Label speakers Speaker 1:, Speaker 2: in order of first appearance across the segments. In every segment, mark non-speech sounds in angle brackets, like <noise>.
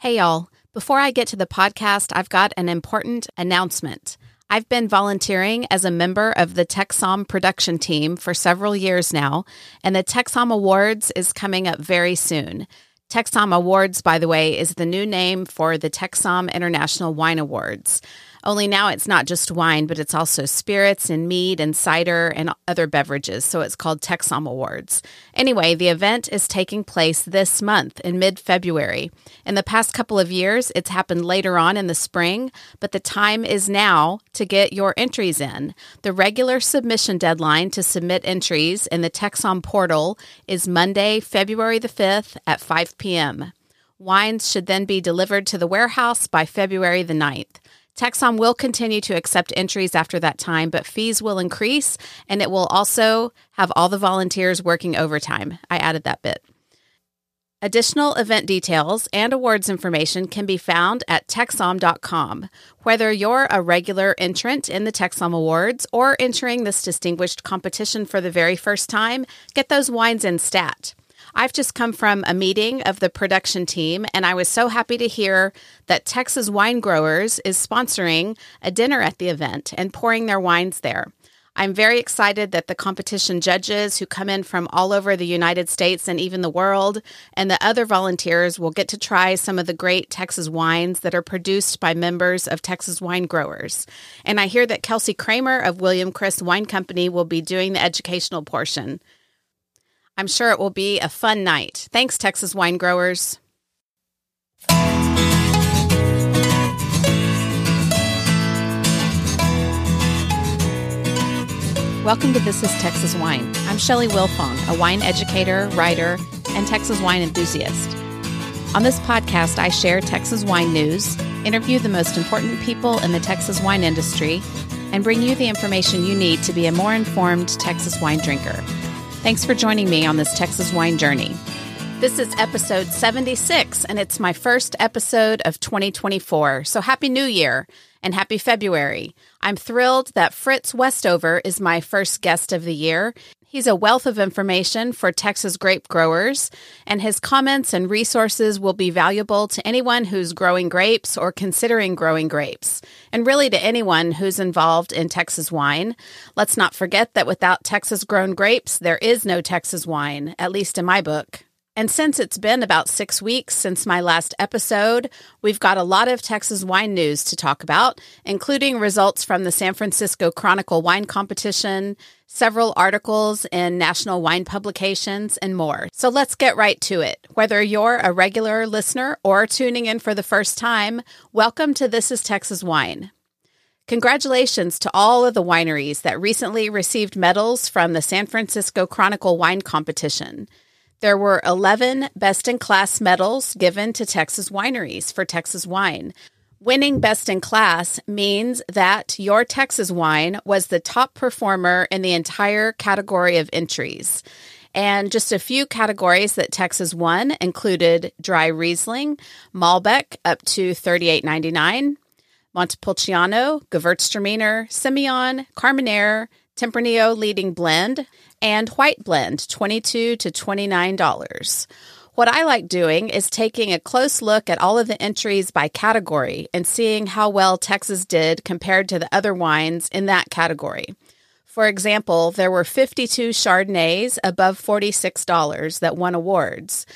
Speaker 1: Hey, y'all. Before I get to the podcast, I've got an important announcement. I've been volunteering as a member of the TEXSOM production team for several years now, and the TEXSOM Awards is coming up very soon. TEXSOM Awards, by the way, is the new name for the TEXSOM International Wine Awards. Only now it's not just wine, but it's also spirits and mead and cider and other beverages. So it's called TEXSOM Awards. Anyway, the event is taking place this month in mid February. In the past couple of years, it's happened later on in the spring, but the time is now to get your entries in. The regular submission deadline to submit entries in the TEXSOM portal is Monday, February the 5th at 5 p.m. Wines should then be delivered to the warehouse by February the 9th. TEXSOM will continue to accept entries after that time, but fees will increase and it will also have all the volunteers working overtime. I added that bit. Additional event details and awards information can be found at texsom.com. Whether you're a regular entrant in the TEXSOM Awards or entering this distinguished competition for the very first time, get those wines in stat. I've just come from a meeting of the production team, and I was so happy to hear that Texas Wine Growers is sponsoring a dinner at the event and pouring their wines there. I'm very excited that the competition judges who come in from all over the United States and even the world, and the other volunteers will get to try some of the great Texas wines that are produced by members of Texas Wine Growers. And I hear that Kelsey Kramer of William Chris Wine Company will be doing the educational portion. I'm sure it will be a fun night. Thanks, Texas wine growers. Welcome to This is Texas Wine. I'm Shelley Wilfong, a wine educator, writer, and Texas wine enthusiast. On this podcast, I share Texas wine news, interview the most important people in the Texas wine industry, and bring you the information you need to be a more informed Texas wine drinker. Thanks for joining me on this Texas wine journey. This is episode 76, and it's my first episode of 2024. So, Happy New Year and Happy February. I'm thrilled that Fritz Westover is my first guest of the year. He's a wealth of information for Texas grape growers, and his comments and resources will be valuable to anyone who's growing grapes or considering growing grapes, and really to anyone who's involved in Texas wine. Let's not forget that without Texas grown grapes, there is no Texas wine, at least in my book. And since it's been about six weeks since my last episode, we've got a lot of Texas wine news to talk about, including results from the San Francisco Chronicle Wine Competition, several articles in national wine publications, and more. So let's get right to it. Whether you're a regular listener or tuning in for the first time, welcome to This is Texas Wine. Congratulations to all of the wineries that recently received medals from the San Francisco Chronicle Wine Competition. There were 11 best in class medals given to Texas wineries for Texas wine. Winning best in class means that your Texas wine was the top performer in the entire category of entries. And just a few categories that Texas won included dry Riesling, Malbec up to $38.99, Montepulciano, Gewürztraminer, Semillon, Carmenere, Tempranillo leading blend, and white blend, 22 to $29. What I like doing is taking a close look at all of the entries by category and seeing how well Texas did compared to the other wines in that category. For example, there were 52 Chardonnays above $46 that won awards.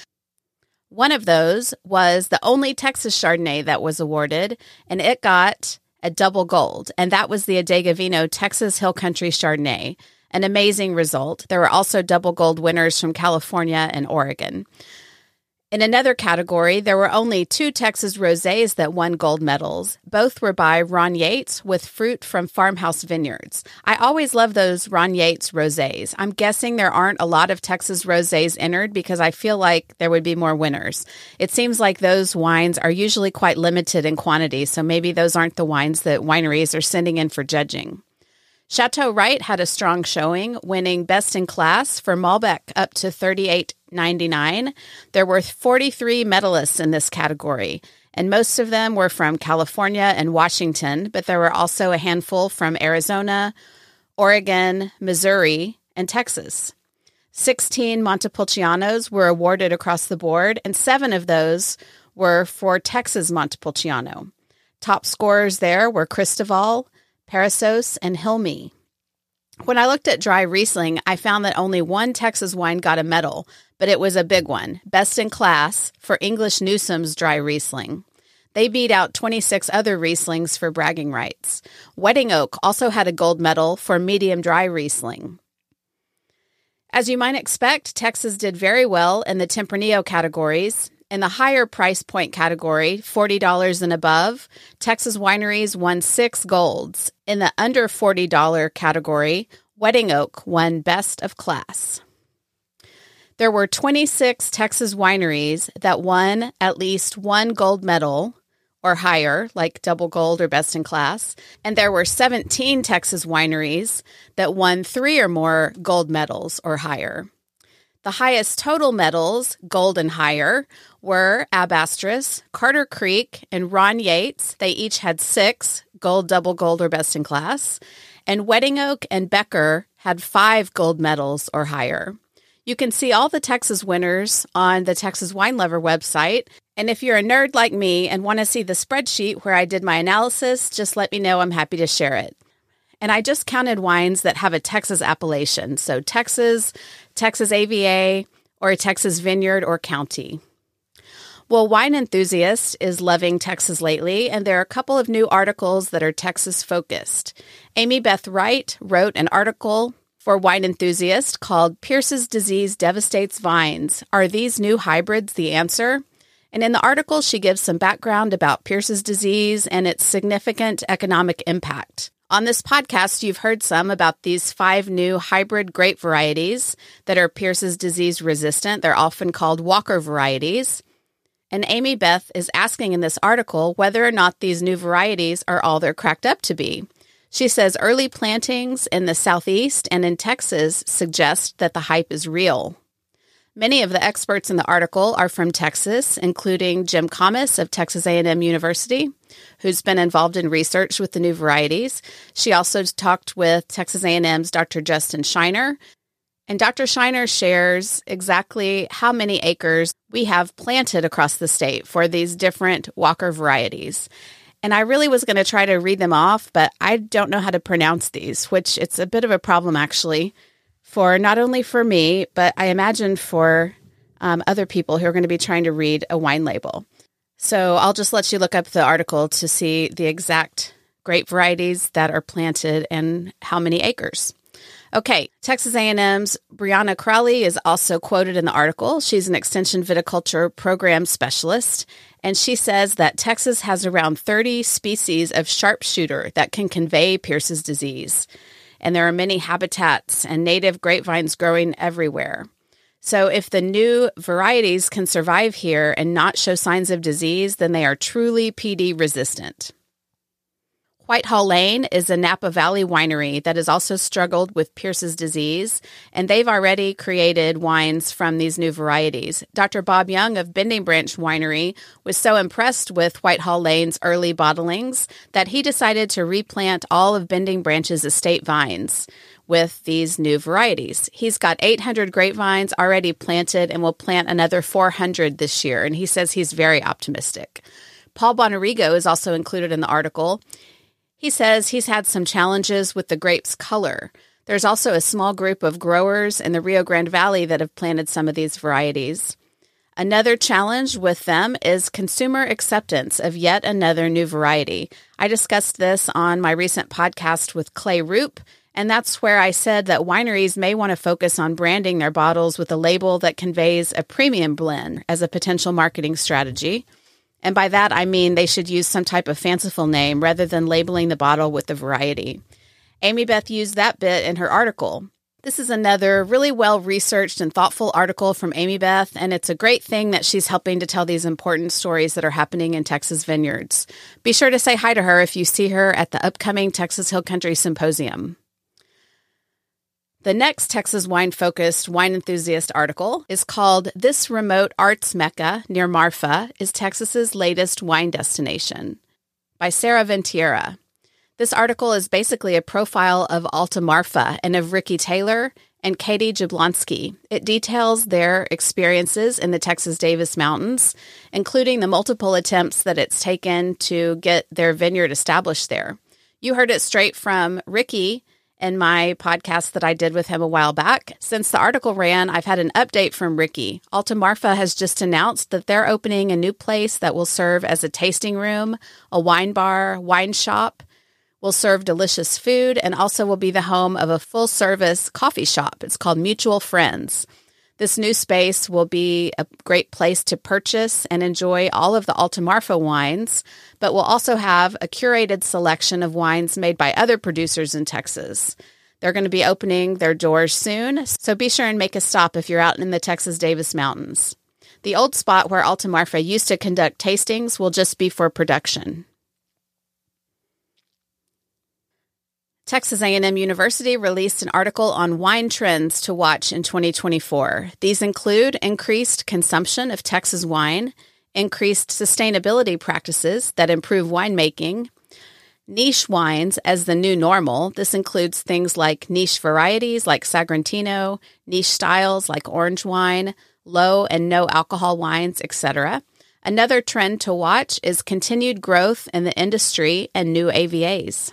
Speaker 1: One of those was the only Texas Chardonnay that was awarded, and it got a double gold, and that was the Adega Vinho Texas Hill Country Chardonnay an amazing result. There were also double gold winners from California and Oregon. In another category, there were only two Texas rosés that won gold medals. Both were by Ron Yates with fruit from Farmhouse Vineyards. I always love those Ron Yates rosés. I'm guessing there aren't a lot of Texas rosés entered because I feel like there would be more winners. It seems like those wines are usually quite limited in quantity, so maybe those aren't the wines that wineries are sending in for judging. Chateau Wright had a strong showing, winning Best in Class for Malbec up to $38.99. There were 43 medalists in this category, and most of them were from California and Washington, but there were also a handful from Arizona, Oregon, Missouri, and Texas. 16 Montepulcianos were awarded across the board, and seven of those were for Texas Montepulciano. Top scorers there were Cristoval, Perissos, and Hilmy. When I looked at dry Riesling, I found that only one Texas wine got a medal, but it was a big one, best in class for English Newsom's dry Riesling. They beat out 26 other Rieslings for bragging rights. Wedding Oak also had a gold medal for medium dry Riesling. As you might expect, Texas did very well in the Tempranillo categories. In the higher price point category, $40 and above, Texas wineries won six golds. In the under $40 category, Wedding Oak won Best of Class. There were 26 Texas wineries that won at least one gold medal or higher, like double gold or best in class. And there were 17 Texas wineries that won three or more gold medals or higher. The highest total medals, gold and higher, were Ab Astris, Carter Creek, and Ron Yates. They each had six gold, double gold, or best in class. And Wedding Oak and Becker had five gold medals or higher. You can see all the Texas winners on the Texas Wine Lover website. And if you're a nerd like me and want to see the spreadsheet where I did my analysis, just let me know. I'm happy to share it. And I just counted wines that have a Texas appellation. So Texas, Texas AVA, or a Texas vineyard or county. Well, Wine Enthusiast is loving Texas lately, and there are a couple of new articles that are Texas focused. Amy Beth Wright wrote an article for Wine Enthusiast called Pierce's Disease Devastates Vines. Are these new hybrids the answer? And in the article, she gives some background about Pierce's disease and its significant economic impact. On this podcast, you've heard some about these five new hybrid grape varieties that are Pierce's disease resistant. They're often called Walker varieties. And Amy Beth is asking in this article whether or not these new varieties are all they're cracked up to be. She says early plantings in the southeast and in Texas suggest that the hype is real. Many of the experts in the article are from Texas, including Jim Kamas of Texas A&M University, who's been involved in research with the new varieties. She also talked with Texas A&M's Dr. Justin Scheiner, and Dr. Scheiner shares exactly how many acres we have planted across the state for these different Walker varieties. And I really was going to try to read them off, but I don't know how to pronounce these, which it's a bit of a problem actually for not only for me, but I imagine for um, other people who are going to be trying to read a wine label. So I'll just let you look up the article to see the exact grape varieties that are planted and how many acres. Okay, Texas A&M's Brianna Crowley is also quoted in the article. She's an extension viticulture program specialist, and she says that Texas has around 30 species of sharpshooter that can convey Pierce's disease and there are many habitats and native grapevines growing everywhere. So, if the new varieties can survive here and not show signs of disease, then they are truly PD resistant. Whitehall Lane is a Napa Valley winery that has also struggled with Pierce's disease, and they've already created wines from these new varieties. Dr. Bob Young of Bending Branch Winery was so impressed with Whitehall Lane's early bottlings that he decided to replant all of Bending Branch's estate vines with these new varieties. He's got 800 grapevines already planted and will plant another 400 this year, and he says he's very optimistic. Paul Bonarrigo is also included in the article. He says he's had some challenges with the grape's color. There's also a small group of growers in the Rio Grande Valley that have planted some of these varieties. Another challenge with them is consumer acceptance of yet another new variety. I discussed this on my recent podcast with Clay Roop, and that's where I said that wineries may want to focus on branding their bottles with a label that conveys a premium blend as a potential marketing strategy. And by that, I mean they should use some type of fanciful name rather than labeling the bottle with the variety. Amy Beth used that bit in her article. This is another really well researched and thoughtful article from Amy Beth, and it's a great thing that she's helping to tell these important stories that are happening in Texas vineyards. Be sure to say hi to her if you see her at the upcoming Texas Hill Country Symposium. The next Texas wine focused wine enthusiast article is called This Remote Arts Mecca near Marfa is Texas's latest wine destination by Sara Ventiera. This article is basically a profile of Alta Marfa and of Ricky Taylor and Katie Jablonski. It details their experiences in the Texas Davis Mountains, including the multiple attempts that it's taken to get their vineyard established there. You heard it straight from Ricky in my podcast that I did with him a while back. Since the article ran, I've had an update from Ricky. Alta Marfa has just announced that they're opening a new place that will serve as a tasting room, a wine bar, wine shop, will serve delicious food, and also will be the home of a full service coffee shop. It's called Mutual Friends. This new space will be a great place to purchase and enjoy all of the Alta Marfa wines, but we'll also have a curated selection of wines made by other producers in Texas. They're going to be opening their doors soon, so be sure and make a stop if you're out in the Texas Davis Mountains. The old spot where Alta Marfa used to conduct tastings will just be for production. Texas A&M University released an article on wine trends to watch in 2024. These include increased consumption of Texas wine, increased sustainability practices that improve winemaking, niche wines as the new normal. This includes things like niche varieties like Sagrantino, niche styles like orange wine, low and no alcohol wines, etc. Another trend to watch is continued growth in the industry and new AVAs.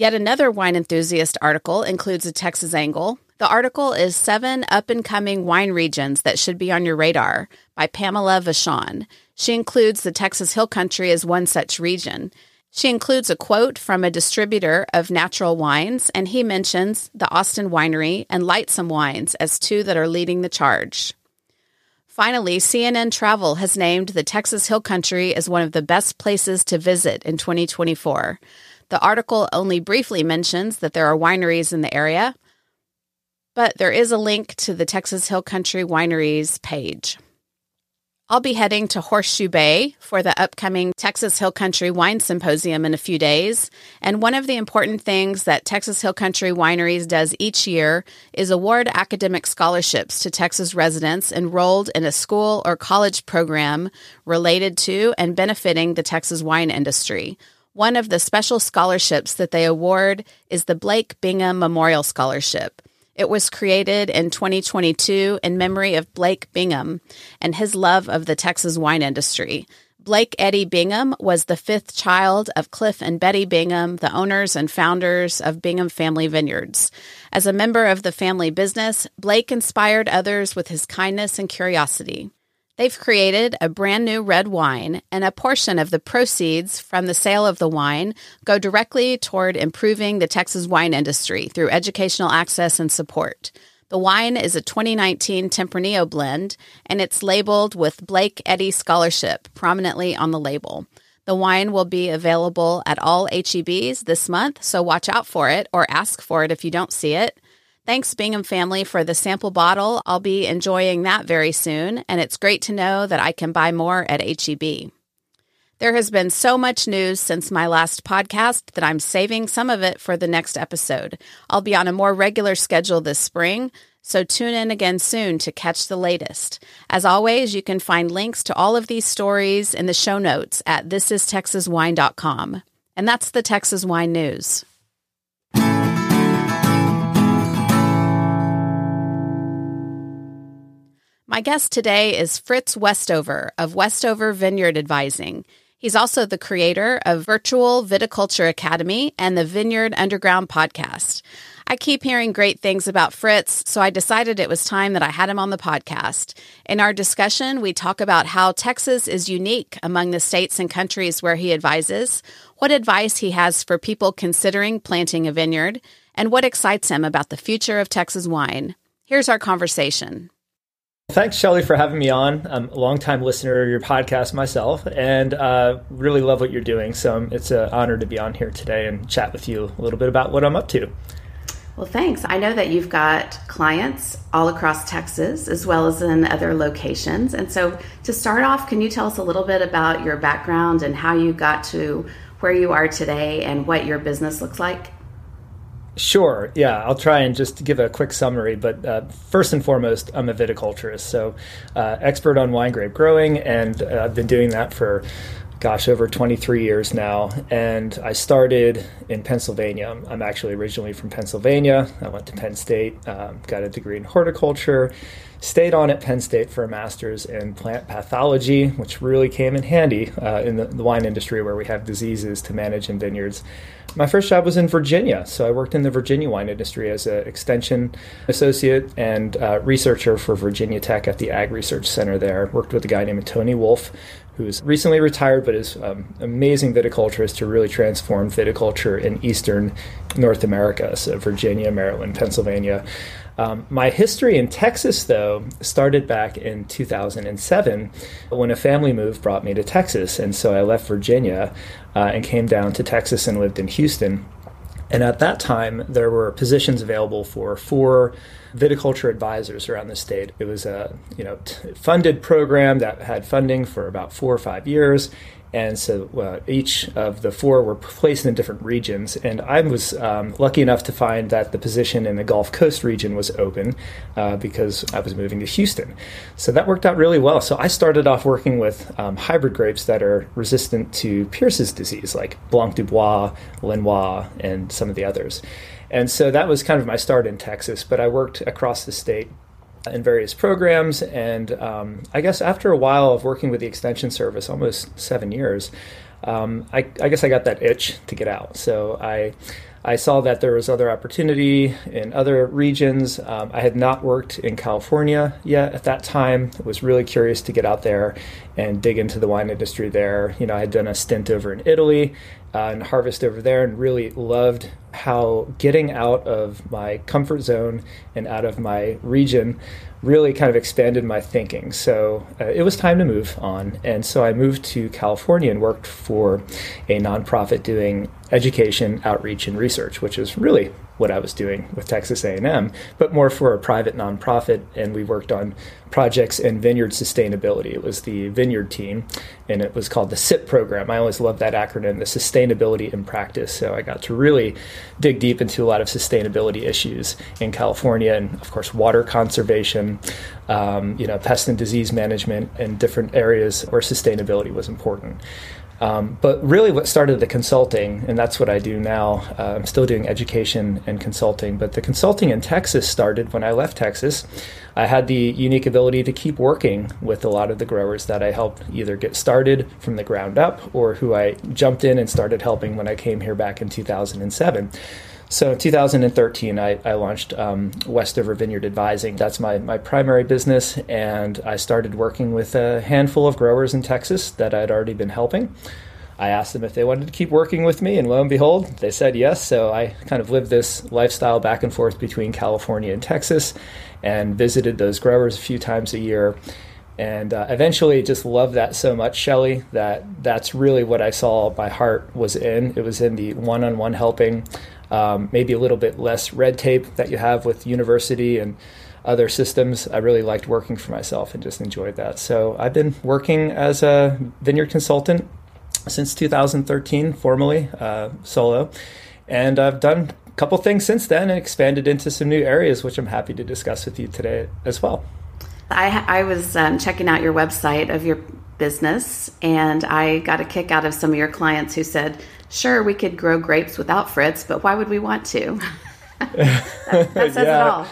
Speaker 1: Yet another wine enthusiast article includes a Texas angle. The article is Seven Up and Coming Wine Regions That Should Be on Your Radar by Pamela Vachon. She includes the Texas Hill Country as one such region. She includes a quote from a distributor of natural wines, and he mentions the Austin Winery and Lightsome Wines as two that are leading the charge. Finally, CNN Travel has named the Texas Hill Country as one of the best places to visit in 2024. The article only briefly mentions that there are wineries in the area, but there is a link to the Texas Hill Country Wineries page. I'll be heading to Horseshoe Bay for the upcoming Texas Hill Country Wine Symposium in a few days. And one of the important things that Texas Hill Country Wineries does each year is award academic scholarships to Texas residents enrolled in a school or college program related to and benefiting the Texas wine industry. One of the special scholarships that they award is the Blake Bingham Memorial Scholarship. It was created in 2022 in memory of Blake Bingham and his love of the Texas wine industry. Blake Eddie Bingham was the fifth child of Cliff and Betty Bingham, the owners and founders of Bingham Family Vineyards. As a member of the family business, Blake inspired others with his kindness and curiosity. They've created a brand new red wine, and a portion of the proceeds from the sale of the wine go directly toward improving the Texas wine industry through educational access and support. The wine is a 2019 Tempranillo blend, and it's labeled with Blake Eddie Scholarship prominently on the label. The wine will be available at all HEBs this month, so watch out for it or ask for it if you don't see it. Thanks, Bingham family, for the sample bottle. I'll be enjoying that very soon, and it's great to know that I can buy more at HEB. There has been so much news since my last podcast that I'm saving some of it for the next episode. I'll be on a more regular schedule this spring, so tune in again soon to catch the latest. As always, you can find links to all of these stories in the show notes at thisistexaswine.com. And that's the Texas Wine News. My guest today is Fritz Westover of Westover Vineyard Advising. He's also the creator of Virtual Viticulture Academy and the Vineyard Underground podcast. I keep hearing great things about Fritz, so I decided it was time that I had him on the podcast. In our discussion, we talk about how Texas is unique among the states and countries where he advises, what advice he has for people considering planting a vineyard, and what excites him about the future of Texas wine. Here's our conversation.
Speaker 2: Thanks, Shelley, for having me on. I'm a longtime listener of your podcast myself and uh, really love what you're doing. So um, it's an honor to be on here today and chat with you a little bit about what I'm up to.
Speaker 1: Well, thanks. I know that you've got clients all across Texas as well as in other locations. And so, to start off, can you tell us a little bit about your background and how you got to where you are today and what your business looks like?
Speaker 2: Sure. Yeah, I'll try and just give a quick summary. But uh, first and foremost, I'm a viticulturist, so uh, expert on wine grape growing, and uh, I've been doing that for gosh, over 23 years now. And I started in Pennsylvania. I'm actually originally from Pennsylvania. I went to Penn State, um, got a degree in horticulture, stayed on at Penn State for a master's in plant pathology, which really came in handy uh, in the, the wine industry where we have diseases to manage in vineyards. My first job was in Virginia, so I worked in the Virginia wine industry as an extension associate and uh, researcher for Virginia Tech at the Ag Research Center there. Worked with a guy named Tony Wolf, who's recently retired but is um, amazing viticulturist to really transform viticulture in eastern North America, so Virginia, Maryland, Pennsylvania. Um, my history in Texas, though, started back in 2007 when a family move brought me to Texas. And so I left Virginia uh, and came down to Texas and lived in Houston. And at that time, there were positions available for four viticulture advisors around the state. It was a you know t- funded program that had funding for about four or five years, and so uh, each of the four were placed in different regions. And I was um, lucky enough to find that the position in the Gulf Coast region was open uh, because I was moving to Houston. So that worked out really well. So I started off working with um, hybrid grapes that are resistant to Pierce's disease, like Blanc du Bois, Lenoir, and some of the others. And so that was kind of my start in Texas, but I worked across the state in various programs. And um, I guess after a while of working with the Extension Service, almost seven years, um, I, I, guess I got that itch to get out. So I I saw that there was other opportunity in other regions. Um, I had not worked in California yet at that time. I was really curious to get out there and dig into the wine industry there. You know, I had done a stint over in Italy uh, and harvest over there and really loved how getting out of my comfort zone and out of my region really kind of expanded my thinking. So uh, it was time to move on. And so I moved to California and worked for a nonprofit doing education, outreach, and research, which is really what I was doing with Texas A&M, but more for a private nonprofit. And we worked on projects in vineyard sustainability. It was the vineyard team, and it was called the SIP program. I always love that acronym, the Sustainability in Practice. So I got to really dig deep into a lot of sustainability issues in California, and of course, water conservation, um, you know, pest and disease management, and different areas where sustainability was important. Um, but really, what started the consulting, and that's what I do now. Uh, I'm still doing education and consulting, but the consulting in Texas started when I left Texas. I had the unique ability to keep working with a lot of the growers that I helped either get started from the ground up or who I jumped in and started helping when I came here back in 2007. So in 2013, I, I launched um, Westover Vineyard Advising. That's my, my primary business, and I started working with a handful of growers in Texas that I'd already been helping. I asked them if they wanted to keep working with me, and lo and behold, they said yes. So I kind of lived this lifestyle back and forth between California and Texas and visited those growers a few times a year. And uh, eventually just loved that so much, Shelley, that that's really what I saw my heart was in. It was in the one on one helping um, maybe a little bit less red tape that you have with university and other systems. I really liked working for myself and just enjoyed that. So I've been working as a vineyard consultant since 2013, formally uh, solo, and I've done a couple things since then and expanded into some new areas, which I'm happy to discuss with you today as well.
Speaker 1: I, I was um, checking out your website of your business, and I got a kick out of some of your clients who said sure, we could grow grapes without Fritz, but why would we want to? that, <laughs> that, says <laughs> yeah. it all.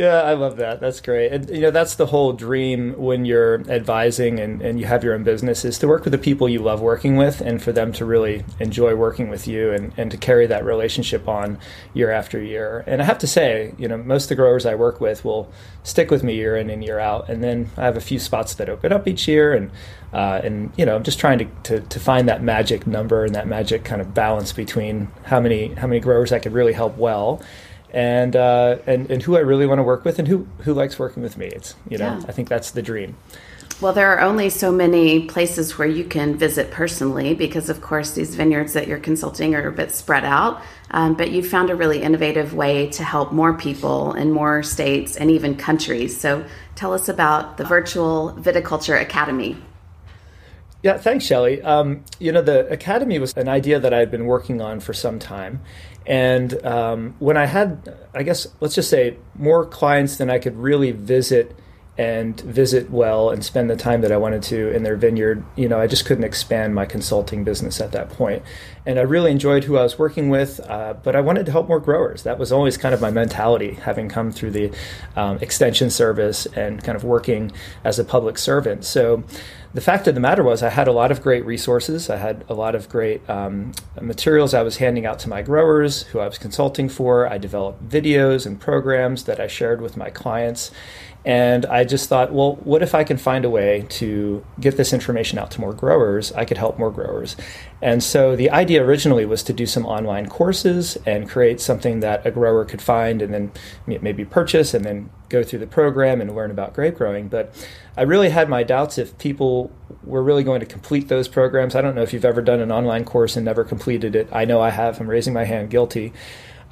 Speaker 2: Yeah, I love that. That's great. And you know, that's the whole dream when you're advising and, and you have your own business is to work with the people you love working with and for them to really enjoy working with you and, and to carry that relationship on year after year. And I have to say, you know, most of the growers I work with will stick with me year in and year out. And then I have a few spots that open up each year and uh, and you know, I'm just trying to, to, to find that magic number and that magic kind of balance between how many how many growers I could really help well and uh, and and who I really want to work with, and who who likes working with me. It's you know yeah. I think that's the dream.
Speaker 1: Well, there are only so many places where you can visit personally because, of course, these vineyards that you're consulting are a bit spread out. Um, but you found a really innovative way to help more people in more states and even countries. So tell us about the Virtual Viticulture Academy.
Speaker 2: Yeah, thanks, Shelley. Um, you know, the academy was an idea that I had been working on for some time. And um, when I had, I guess, let's just say, more clients than I could really visit and visit well and spend the time that I wanted to in their vineyard, you know, I just couldn't expand my consulting business at that point. And I really enjoyed who I was working with, uh, but I wanted to help more growers. That was always kind of my mentality, having come through the um, extension service and kind of working as a public servant. So the fact of the matter was, I had a lot of great resources. I had a lot of great um, materials I was handing out to my growers who I was consulting for. I developed videos and programs that I shared with my clients. And I just thought, well, what if I can find a way to get this information out to more growers? I could help more growers. And so the idea originally was to do some online courses and create something that a grower could find and then maybe purchase and then go through the program and learn about grape growing. But I really had my doubts if people were really going to complete those programs. I don't know if you've ever done an online course and never completed it. I know I have. I'm raising my hand guilty.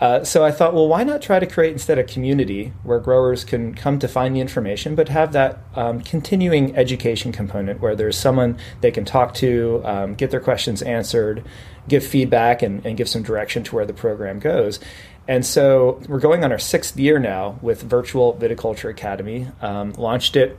Speaker 2: Uh, so I thought, well, why not try to create instead a community where growers can come to find the information, but have that um, continuing education component where there's someone they can talk to, um, get their questions answered, give feedback, and, and give some direction to where the program goes. And so we're going on our sixth year now with Virtual Viticulture Academy. Um, launched it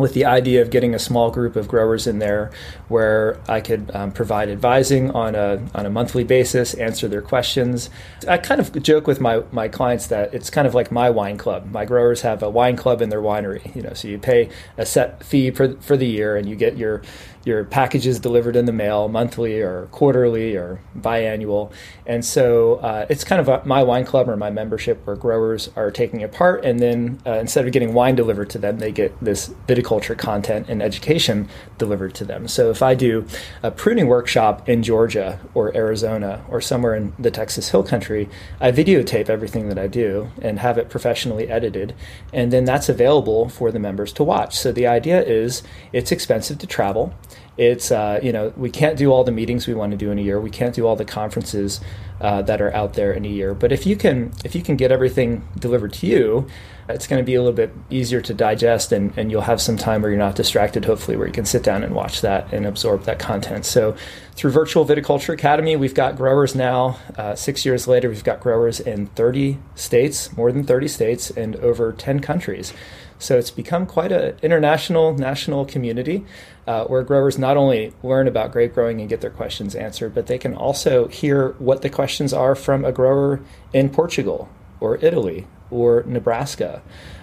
Speaker 2: with the idea of getting a small group of growers in there where I could um, provide advising on a, on a monthly basis, answer their questions. I kind of joke with my, my clients that it's kind of like my wine club. My growers have a wine club in their winery, you know, so you pay a set fee for, for the year and you get your your packages delivered in the mail monthly or quarterly or biannual. And so uh, it's kind of a, my wine club or my membership where growers are taking it part. And then uh, instead of getting wine delivered to them, they get this viticulture content and education delivered to them. So if I do a pruning workshop in Georgia or Arizona or somewhere in the Texas Hill Country, I videotape everything that I do and have it professionally edited. And then that's available for the members to watch. So the idea is it's expensive to travel it's uh, you know we can't do all the meetings we want to do in a year. We can't do all the conferences uh, that are out there in a year. But if you can if you can get everything delivered to you, it's going to be a little bit easier to digest, and, and you'll have some time where you're not distracted. Hopefully, where you can sit down and watch that and absorb that content. So through Virtual Viticulture Academy, we've got growers now. Uh, six years later, we've got growers in 30 states, more than 30 states, and over 10 countries. So it's become quite an international, national community uh, where growers not only learn about grape growing and get their questions answered, but they can also hear what the questions are from a grower in Portugal or Italy or Nebraska.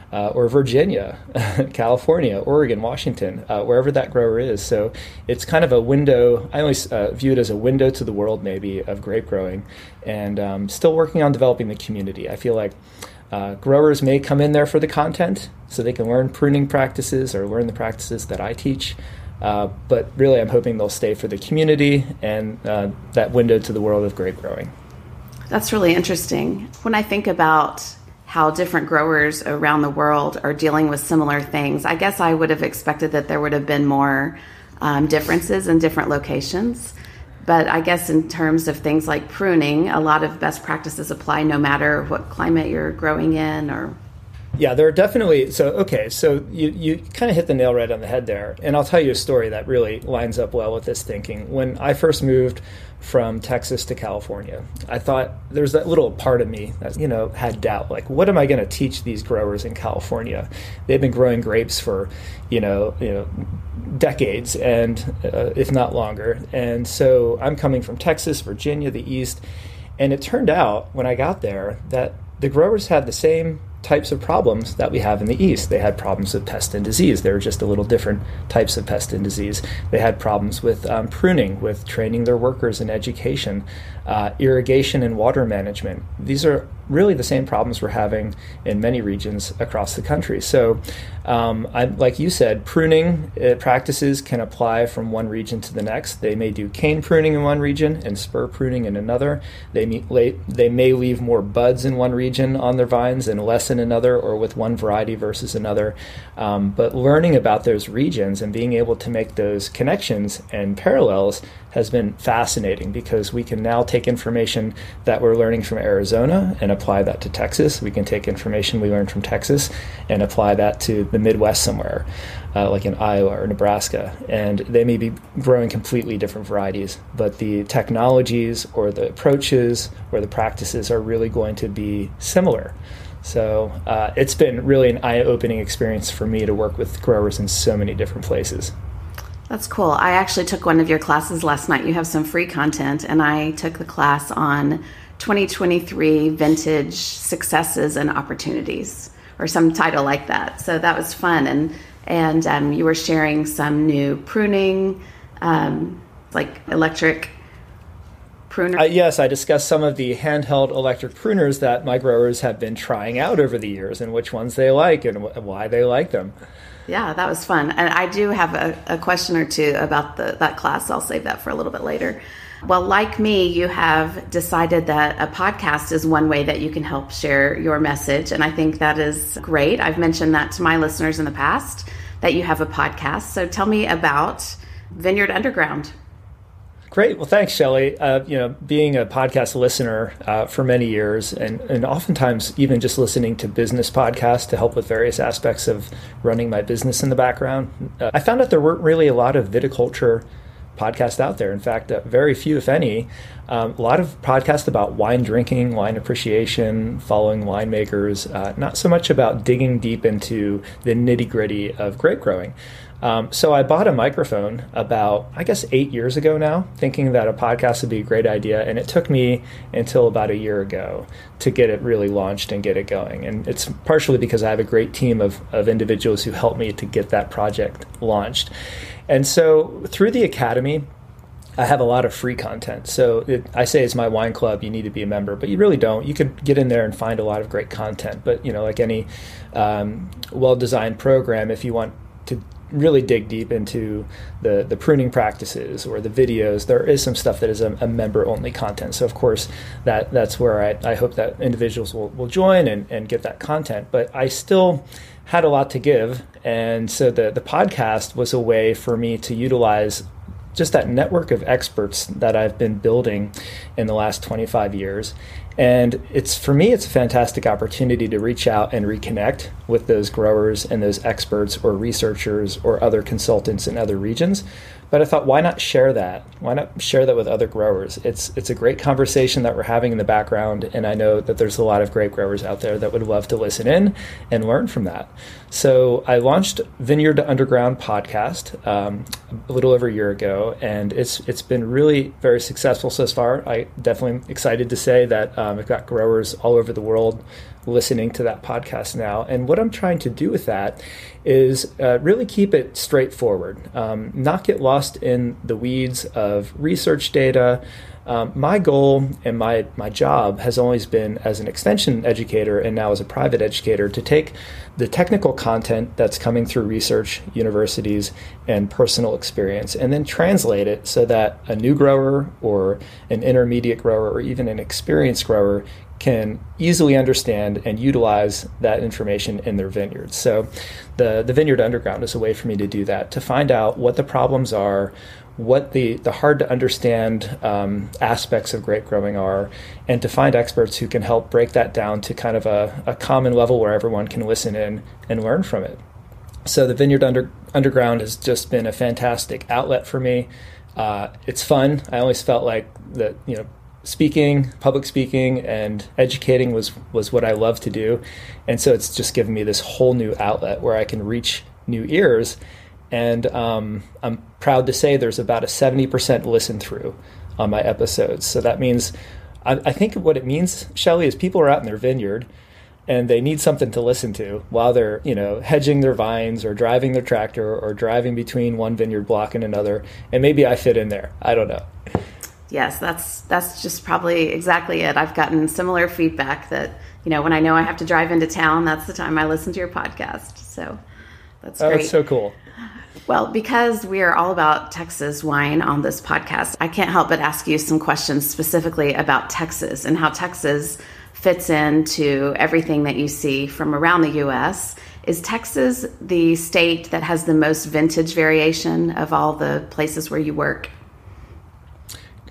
Speaker 2: Uh, or Virginia, <laughs> California, Oregon, Washington, uh, wherever that grower is. So it's kind of a window. I always uh, view it as a window to the world, maybe, of grape growing, and um, still working on developing the community. I feel like uh, growers may come in there for the content so they can learn pruning practices or learn the practices that I teach. Uh, but really, I'm hoping they'll stay for the community and uh, that window to the world of grape growing.
Speaker 1: That's really interesting. When I think about how different growers around the world are dealing with similar things, I guess I would have expected that there would have been more um, differences in different locations. But I guess in terms of things like pruning, a lot of best practices apply no matter what climate you're growing in or
Speaker 2: yeah, there are definitely so okay. So you you kind of hit the nail right on the head there, and I'll tell you a story that really lines up well with this thinking. When I first moved from Texas to California, I thought there's that little part of me that you know had doubt, like what am I going to teach these growers in California? They've been growing grapes for you know you know decades and uh, if not longer, and so I'm coming from Texas, Virginia, the East, and it turned out when I got there that the growers had the same types of problems that we have in the East. They had problems with pest and disease. They were just a little different types of pest and disease. They had problems with um, pruning, with training their workers in education, uh, irrigation and water management. These are really the same problems we're having in many regions across the country. So, um, I, like you said, pruning uh, practices can apply from one region to the next. They may do cane pruning in one region and spur pruning in another. They may, they may leave more buds in one region on their vines and less in another, or with one variety versus another. Um, but learning about those regions and being able to make those connections and parallels has been fascinating because we can now take information that we're learning from Arizona and apply that to Texas. We can take information we learned from Texas and apply that to the Midwest somewhere, uh, like in Iowa or Nebraska. And they may be growing completely different varieties, but the technologies or the approaches or the practices are really going to be similar. So uh, it's been really an eye opening experience for me to work with growers in so many different places.
Speaker 1: That's cool. I actually took one of your classes last night. You have some free content, and I took the class on 2023 vintage successes and opportunities, or some title like that. So that was fun, and and um, you were sharing some new pruning, um, like electric pruner.
Speaker 2: Uh, yes, I discussed some of the handheld electric pruners that my growers have been trying out over the years, and which ones they like and why they like them.
Speaker 1: Yeah, that was fun. And I do have a, a question or two about the, that class. I'll save that for a little bit later. Well, like me, you have decided that a podcast is one way that you can help share your message. And I think that is great. I've mentioned that to my listeners in the past that you have a podcast. So tell me about Vineyard Underground.
Speaker 2: Great. Well, thanks, Shelley. Uh, you know, being a podcast listener uh, for many years, and and oftentimes even just listening to business podcasts to help with various aspects of running my business in the background, uh, I found out there weren't really a lot of viticulture podcasts out there. In fact, uh, very few, if any. Um, a lot of podcasts about wine drinking, wine appreciation, following winemakers. Uh, not so much about digging deep into the nitty gritty of grape growing. Um, so I bought a microphone about, I guess, eight years ago now, thinking that a podcast would be a great idea. And it took me until about a year ago to get it really launched and get it going. And it's partially because I have a great team of, of individuals who helped me to get that project launched. And so through the Academy, I have a lot of free content. So it, I say it's my wine club. You need to be a member, but you really don't. You could get in there and find a lot of great content. But you know, like any um, well-designed program, if you want to really dig deep into the, the pruning practices or the videos, there is some stuff that is a, a member only content. So, of course, that that's where I, I hope that individuals will, will join and, and get that content. But I still had a lot to give. And so the, the podcast was a way for me to utilize just that network of experts that I've been building in the last 25 years and it's for me, it's a fantastic opportunity to reach out and reconnect with those growers and those experts or researchers or other consultants in other regions but I thought, why not share that? Why not share that with other growers? It's it's a great conversation that we're having in the background, and I know that there's a lot of great growers out there that would love to listen in and learn from that. So I launched Vineyard Underground podcast um, a little over a year ago, and it's it's been really very successful so far. I definitely excited to say that um, I've got growers all over the world listening to that podcast now. And what I'm trying to do with that is uh, really keep it straightforward, um, not get lost in the weeds of research data. Um, my goal and my, my job has always been as an extension educator and now as a private educator to take the technical content that's coming through research, universities, and personal experience and then translate it so that a new grower or an intermediate grower or even an experienced grower can easily understand and utilize that information in their vineyards. So, the, the Vineyard Underground is a way for me to do that, to find out what the problems are, what the, the hard to understand um, aspects of grape growing are, and to find experts who can help break that down to kind of a, a common level where everyone can listen in and learn from it. So, the Vineyard Under, Underground has just been a fantastic outlet for me. Uh, it's fun. I always felt like that, you know, speaking, public speaking, and educating was was what I love to do, and so it's just given me this whole new outlet where I can reach new ears. And um, I'm proud to say there's about a 70% listen through on my episodes. So that means, I, I think what it means, Shelley, is people are out in their vineyard and they need something to listen to while they're you know hedging their vines or driving their tractor or driving between one vineyard block and another and maybe i fit in there i don't know
Speaker 1: yes, that's that's just probably exactly it. I've gotten similar feedback that you know when I know I have to drive into town, that's the time I listen to your podcast. So that's
Speaker 2: oh,
Speaker 1: great.
Speaker 2: That's so cool.
Speaker 1: Well, because we are all about Texas wine on this podcast, I can't help but ask you some questions specifically about Texas and how Texas fits into everything that you see from around the U.S. Is Texas the state that has the most vintage variation of all the places where you work?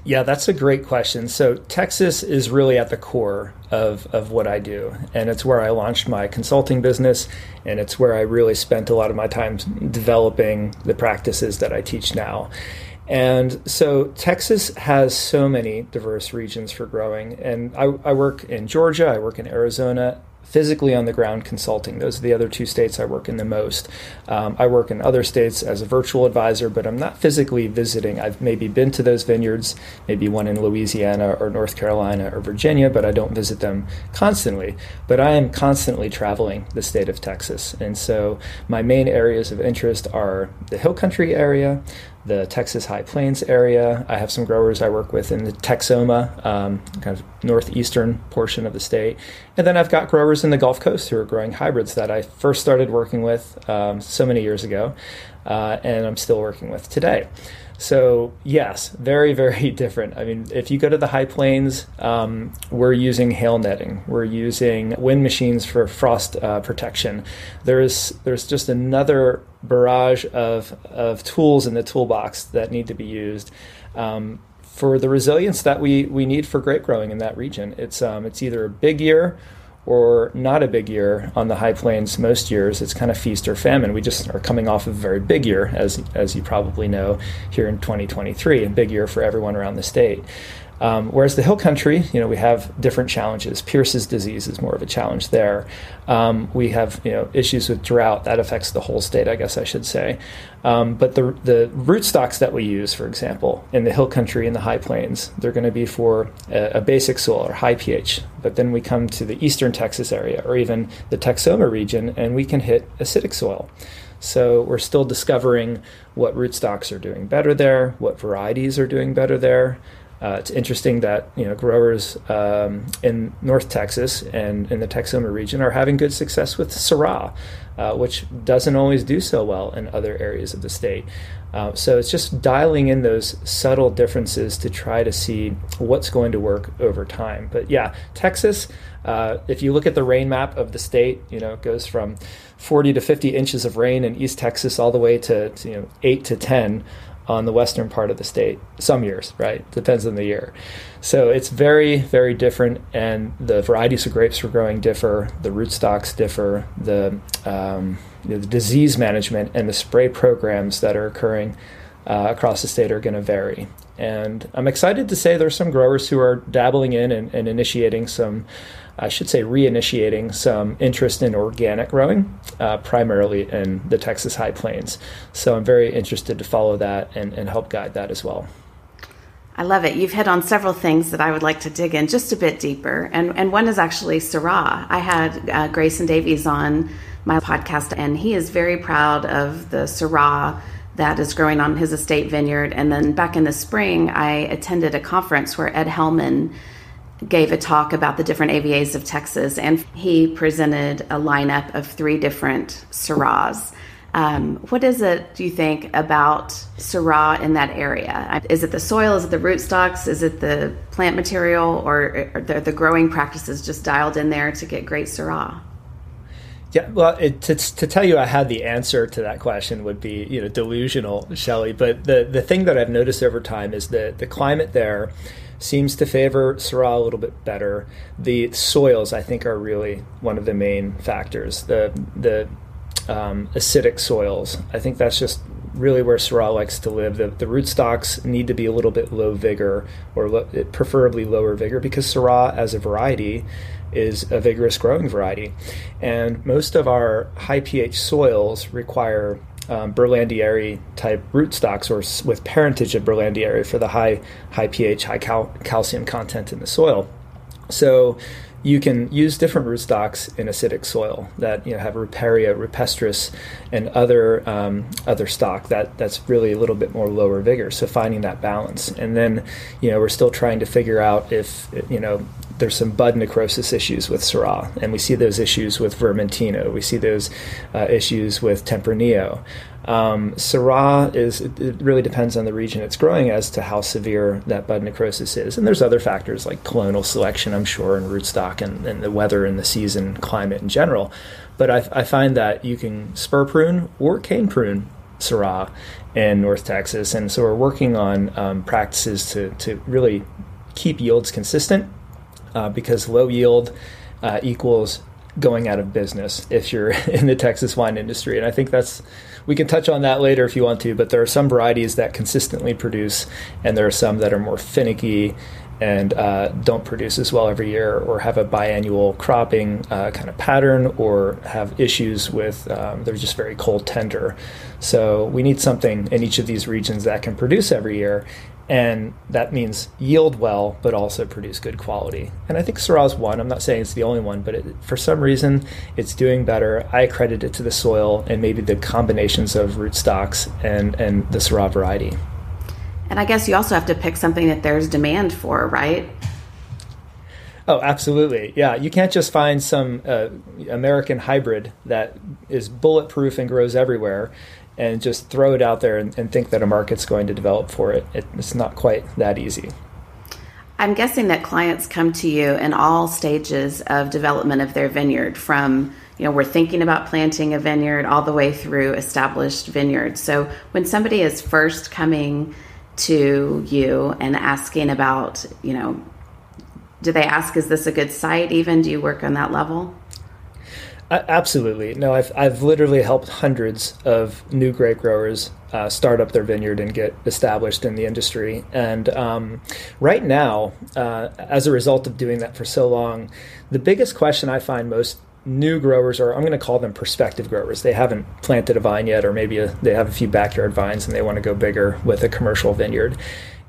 Speaker 2: Yeah, that's a great question. So, Texas is really at the core of, of what I do. And it's where I launched my consulting business. And it's where I really spent a lot of my time developing the practices that I teach now. And so, Texas has so many diverse regions for growing. And I, I work in Georgia, I work in Arizona, physically on the ground consulting. Those are the other two states I work in the most. Um, I work in other states as a virtual advisor, but I'm not physically visiting. I've maybe been to those vineyards, maybe one in Louisiana or North Carolina or Virginia, but I don't visit them constantly. But I am constantly traveling the state of Texas. And so my main areas of interest are the Hill Country area, the Texas High Plains area. I have some growers I work with in the Texoma, um, kind of northeastern portion of the state. And then I've got growers in the Gulf Coast who are growing hybrids that I first started working with um, so many years ago, uh, and I'm still working with today. So yes, very very <laughs> different. I mean, if you go to the high plains, um, we're using hail netting, we're using wind machines for frost uh, protection. There's there's just another barrage of of tools in the toolbox that need to be used. Um, for the resilience that we, we need for grape growing in that region, it's um, it's either a big year or not a big year on the high plains most years it's kind of feast or famine. We just are coming off of a very big year as as you probably know here in 2023 a big year for everyone around the state um, whereas the hill country, you know, we have different challenges. Pierce's disease is more of a challenge there. Um, we have, you know, issues with drought that affects the whole state, I guess I should say. Um, but the the rootstocks that we use, for example, in the hill country and the high plains, they're going to be for a, a, basic soil or high pH. But then we come to the eastern Texas area or even the Texoma region, and we can hit acidic soil. So we're still discovering what rootstocks are doing better there, what varieties are doing better there. Uh, it's interesting that you know growers um, in North Texas and in the Texoma region are having good success with Syrah, uh, which doesn't always do so well in other areas of the state. Uh, so it's just dialing in those subtle differences to try to see what's going to work over time. But yeah, Texas, uh, if you look at the rain map of the state, you know it goes from 40 to 50 inches of rain in East Texas all the way to, to you know eight to 10 on the western part of the state. Some years, right? Depends on the year. So it's very, very different, and the varieties of grapes we're growing differ. The rootstocks differ. The, um, you know, the disease management and the spray programs that are occurring uh, across the state are going to vary. And I'm excited to say there's some growers who are dabbling in and, and initiating some I should say, reinitiating some interest in organic growing, uh, primarily in the Texas High Plains. So I'm very interested to follow that and, and help guide that as well.
Speaker 1: I love it. You've hit on several things that I would like to dig in just a bit deeper. And, and one is actually Syrah. I had uh, Grayson Davies on my podcast, and he is very proud of the Syrah that is growing on his estate vineyard. And then back in the spring, I attended a conference where Ed Hellman gave a talk about the different AVAs of Texas, and he presented a lineup of three different Syrahs. Um, what is it, do you think, about Syrah in that area? Is it the soil? Is it the rootstocks? Is it the plant material? Or are the, the growing practices just dialed in there to get great Syrah?
Speaker 2: Yeah, well, it, to, to tell you I had the answer to that question would be you know delusional, Shelley. But the the thing that I've noticed over time is that the climate there seems to favor Syrah a little bit better. The soils, I think, are really one of the main factors. The the um, acidic soils, I think that's just really where Syrah likes to live. The, the rootstocks need to be a little bit low vigor, or lo- preferably lower vigor, because Syrah, as a variety, is a vigorous growing variety. And most of our high pH soils require um, Berlandieri type rootstocks or with parentage of Berlandieri for the high high pH, high cal- calcium content in the soil. So you can use different rootstocks in acidic soil that you know have Riparia, rupestris, and other um, other stock that that's really a little bit more lower vigor. So finding that balance, and then you know we're still trying to figure out if you know there's some bud necrosis issues with Syrah, and we see those issues with Vermentino. We see those uh, issues with Tempranillo. Um, Syrah is it, really depends on the region it's growing as to how severe that bud necrosis is, and there's other factors like clonal selection, I'm sure, and rootstock, and, and the weather and the season, climate in general. But I, I find that you can spur prune or cane prune Syrah in North Texas, and so we're working on um, practices to to really keep yields consistent uh, because low yield uh, equals going out of business if you're <laughs> in the Texas wine industry. And I think that's, we can touch on that later if you want to, but there are some varieties that consistently produce, and there are some that are more finicky and uh, don't produce as well every year or have a biannual cropping uh, kind of pattern or have issues with um, they're just very cold tender. So we need something in each of these regions that can produce every year. And that means yield well, but also produce good quality. And I think Syrah's one. I'm not saying it's the only one, but it, for some reason, it's doing better. I credit it to the soil and maybe the combinations of rootstocks and, and the Syrah variety.
Speaker 1: And I guess you also have to pick something that there's demand for, right?
Speaker 2: Oh, absolutely. Yeah, you can't just find some uh, American hybrid that is bulletproof and grows everywhere and just throw it out there and, and think that a market's going to develop for it. it. It's not quite that easy.
Speaker 1: I'm guessing that clients come to you in all stages of development of their vineyard from you know, we're thinking about planting a vineyard all the way through established vineyards. So when somebody is first coming to you and asking about, you know, do they ask, is this a good site even? Do you work on that level?
Speaker 2: Uh, absolutely. No, I've, I've literally helped hundreds of new grape growers uh, start up their vineyard and get established in the industry. And um, right now, uh, as a result of doing that for so long, the biggest question I find most new growers, or I'm going to call them prospective growers. They haven't planted a vine yet, or maybe a, they have a few backyard vines and they want to go bigger with a commercial vineyard.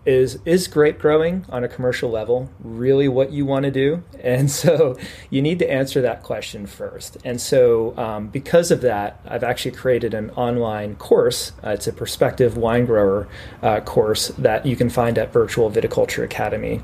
Speaker 2: Is is grape growing on a commercial level really what you want to do? <laughs> And so you need to answer that question first. And so um, because of that, I've actually created an online course. Uh, it's a prospective wine grower uh, course that you can find at Virtual Viticulture Academy,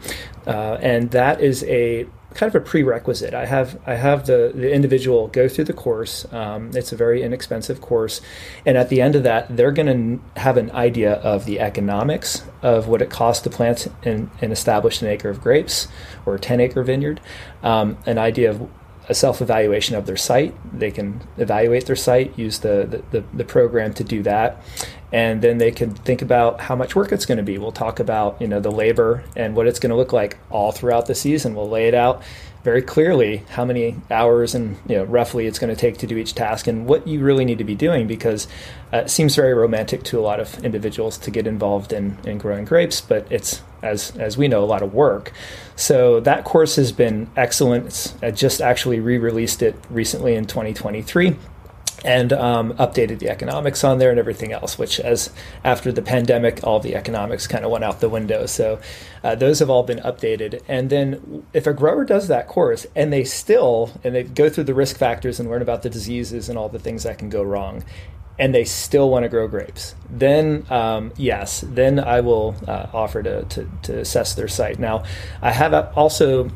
Speaker 2: uh, and that is a kind of a prerequisite. I have I have the, the individual go through the course. Um, it's a very inexpensive course, and at the end of that, they're going to have an idea of the economics of what it costs to plant and, and establish an acre of grapes or a ten acre vineyard, um, an idea of a self evaluation of their site. They can evaluate their site, use the, the, the, program to do that, and then they can think about how much work it's going to be. We'll talk about you know the labor and what it's going to look like all throughout the season. We'll lay it out very clearly how many hours and you know roughly it's going to take to do each task and what you really need to be doing because uh, it seems very romantic to a lot of individuals to get involved in, in growing grapes, but it's as as we know a lot of work. So that course has been excellent. It's, I just actually re-released it recently in 2023 and um, updated the economics on there and everything else. Which, as after the pandemic, all the economics kind of went out the window. So uh, those have all been updated. And then, if a grower does that course and they still and they go through the risk factors and learn about the diseases and all the things that can go wrong, and they still want to grow grapes, then um, yes, then I will uh, offer to, to, to assess their site. Now, I have also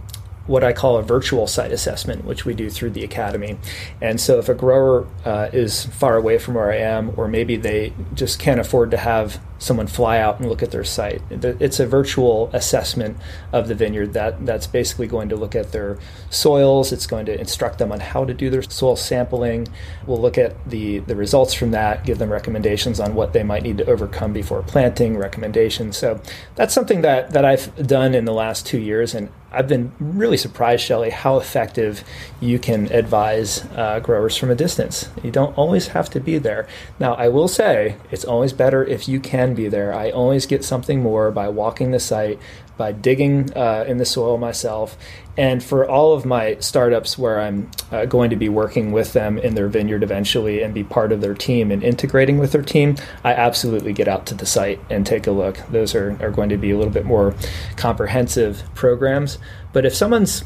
Speaker 2: what I call a virtual site assessment, which we do through the academy. And so, if a grower uh, is far away from where I am, or maybe they just can't afford to have someone fly out and look at their site, it's a virtual assessment of the vineyard that that's basically going to look at their soils. It's going to instruct them on how to do their soil sampling. We'll look at the the results from that, give them recommendations on what they might need to overcome before planting. Recommendations. So that's something that that I've done in the last two years, and I've been really surprised, Shelley, how effective you can advise uh, growers from a distance. You don't always have to be there. Now, I will say it's always better if you can be there. I always get something more by walking the site, by digging uh, in the soil myself. And for all of my startups where I'm uh, going to be working with them in their vineyard eventually and be part of their team and integrating with their team, I absolutely get out to the site and take a look. Those are, are going to be a little bit more comprehensive programs. But if someone's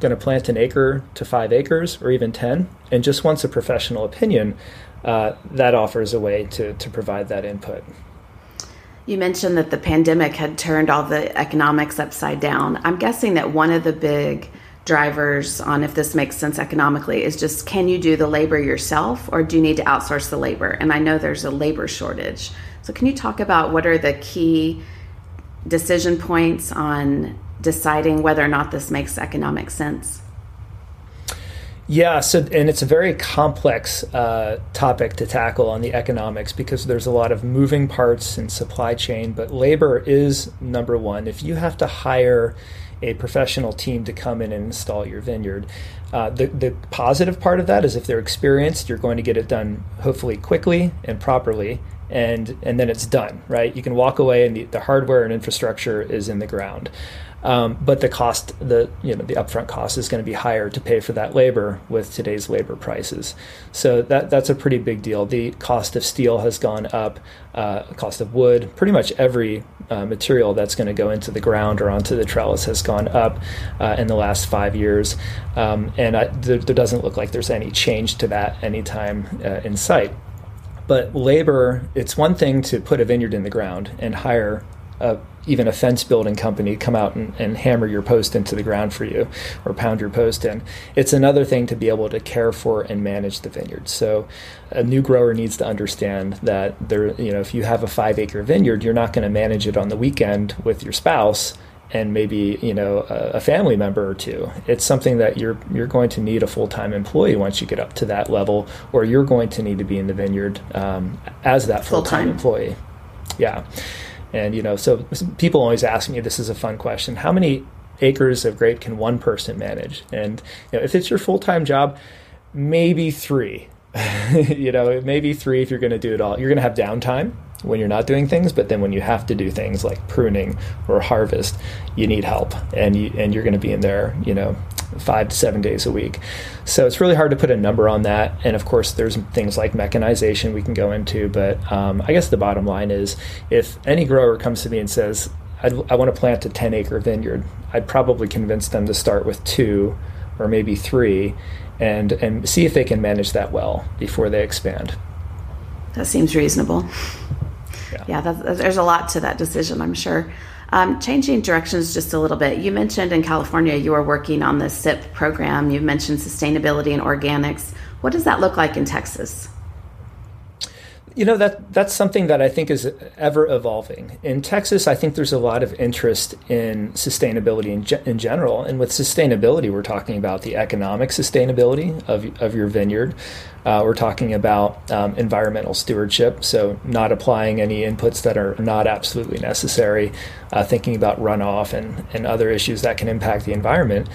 Speaker 2: going to plant an acre to five acres or even 10 and just wants a professional opinion, uh, that offers a way to, to provide that input.
Speaker 1: You mentioned that the pandemic had turned all the economics upside down. I'm guessing that one of the big drivers on if this makes sense economically is just can you do the labor yourself or do you need to outsource the labor? And I know there's a labor shortage. So, can you talk about what are the key decision points on deciding whether or not this makes economic sense?
Speaker 2: Yeah, so and it's a very complex uh, topic to tackle on the economics because there's a lot of moving parts in supply chain, but labor is number one. If you have to hire a professional team to come in and install your vineyard, uh, the the positive part of that is if they're experienced, you're going to get it done hopefully quickly and properly, and and then it's done, right? You can walk away, and the, the hardware and infrastructure is in the ground. Um, but the cost, the you know, the upfront cost is going to be higher to pay for that labor with today's labor prices. So that that's a pretty big deal. The cost of steel has gone up, uh, cost of wood, pretty much every uh, material that's going to go into the ground or onto the trellis has gone up uh, in the last five years, um, and I, there, there, doesn't look like there's any change to that anytime uh, in sight. But labor, it's one thing to put a vineyard in the ground and hire a even a fence building company come out and, and, hammer your post into the ground for you or pound your post in. It's another thing to be able to care for and manage the vineyard. So a new grower needs to understand that there, you know, if you have a five acre vineyard, you're not going to manage it on the weekend with your spouse and maybe you know a, a, family member or two. It's something that you're you're going to need a full time employee once you get up to that level, or you're going to need to be in the vineyard um, as that full time employee. Yeah. And you know, so people always ask me, this is a fun question: How many acres of grape can one person manage? And you know, if it's your full time job, maybe three. <laughs> you know, maybe three if you're going to do it all. You're going to have downtime when you're not doing things, but then when you have to do things like pruning or harvest, you need help, and you and you're going to be in there, you know, five to seven days a week. So it's really hard to put a number on that. And of course, there's things like mechanization we can go into. But um, I guess the bottom line is if any grower comes to me and says, i want to plant a 10 acre vineyard, I'd probably convince them to start with two or maybe three and, and see if they can manage that well before they expand.
Speaker 3: That seems reasonable. Yeah, there's a lot to that decision, I'm sure. Um, changing directions just a little bit. You mentioned in California you are working on the SIP program. You mentioned sustainability and organics. What does that look like in Texas?
Speaker 2: You know that that's something that I think is ever evolving. In Texas, I think there's a lot of interest in sustainability in, ge- in general, and with sustainability, we're talking about the economic sustainability of of your vineyard. Uh, we're talking about um, environmental stewardship, so not applying any inputs that are not absolutely necessary, uh, thinking about runoff and and other issues that can impact the environment.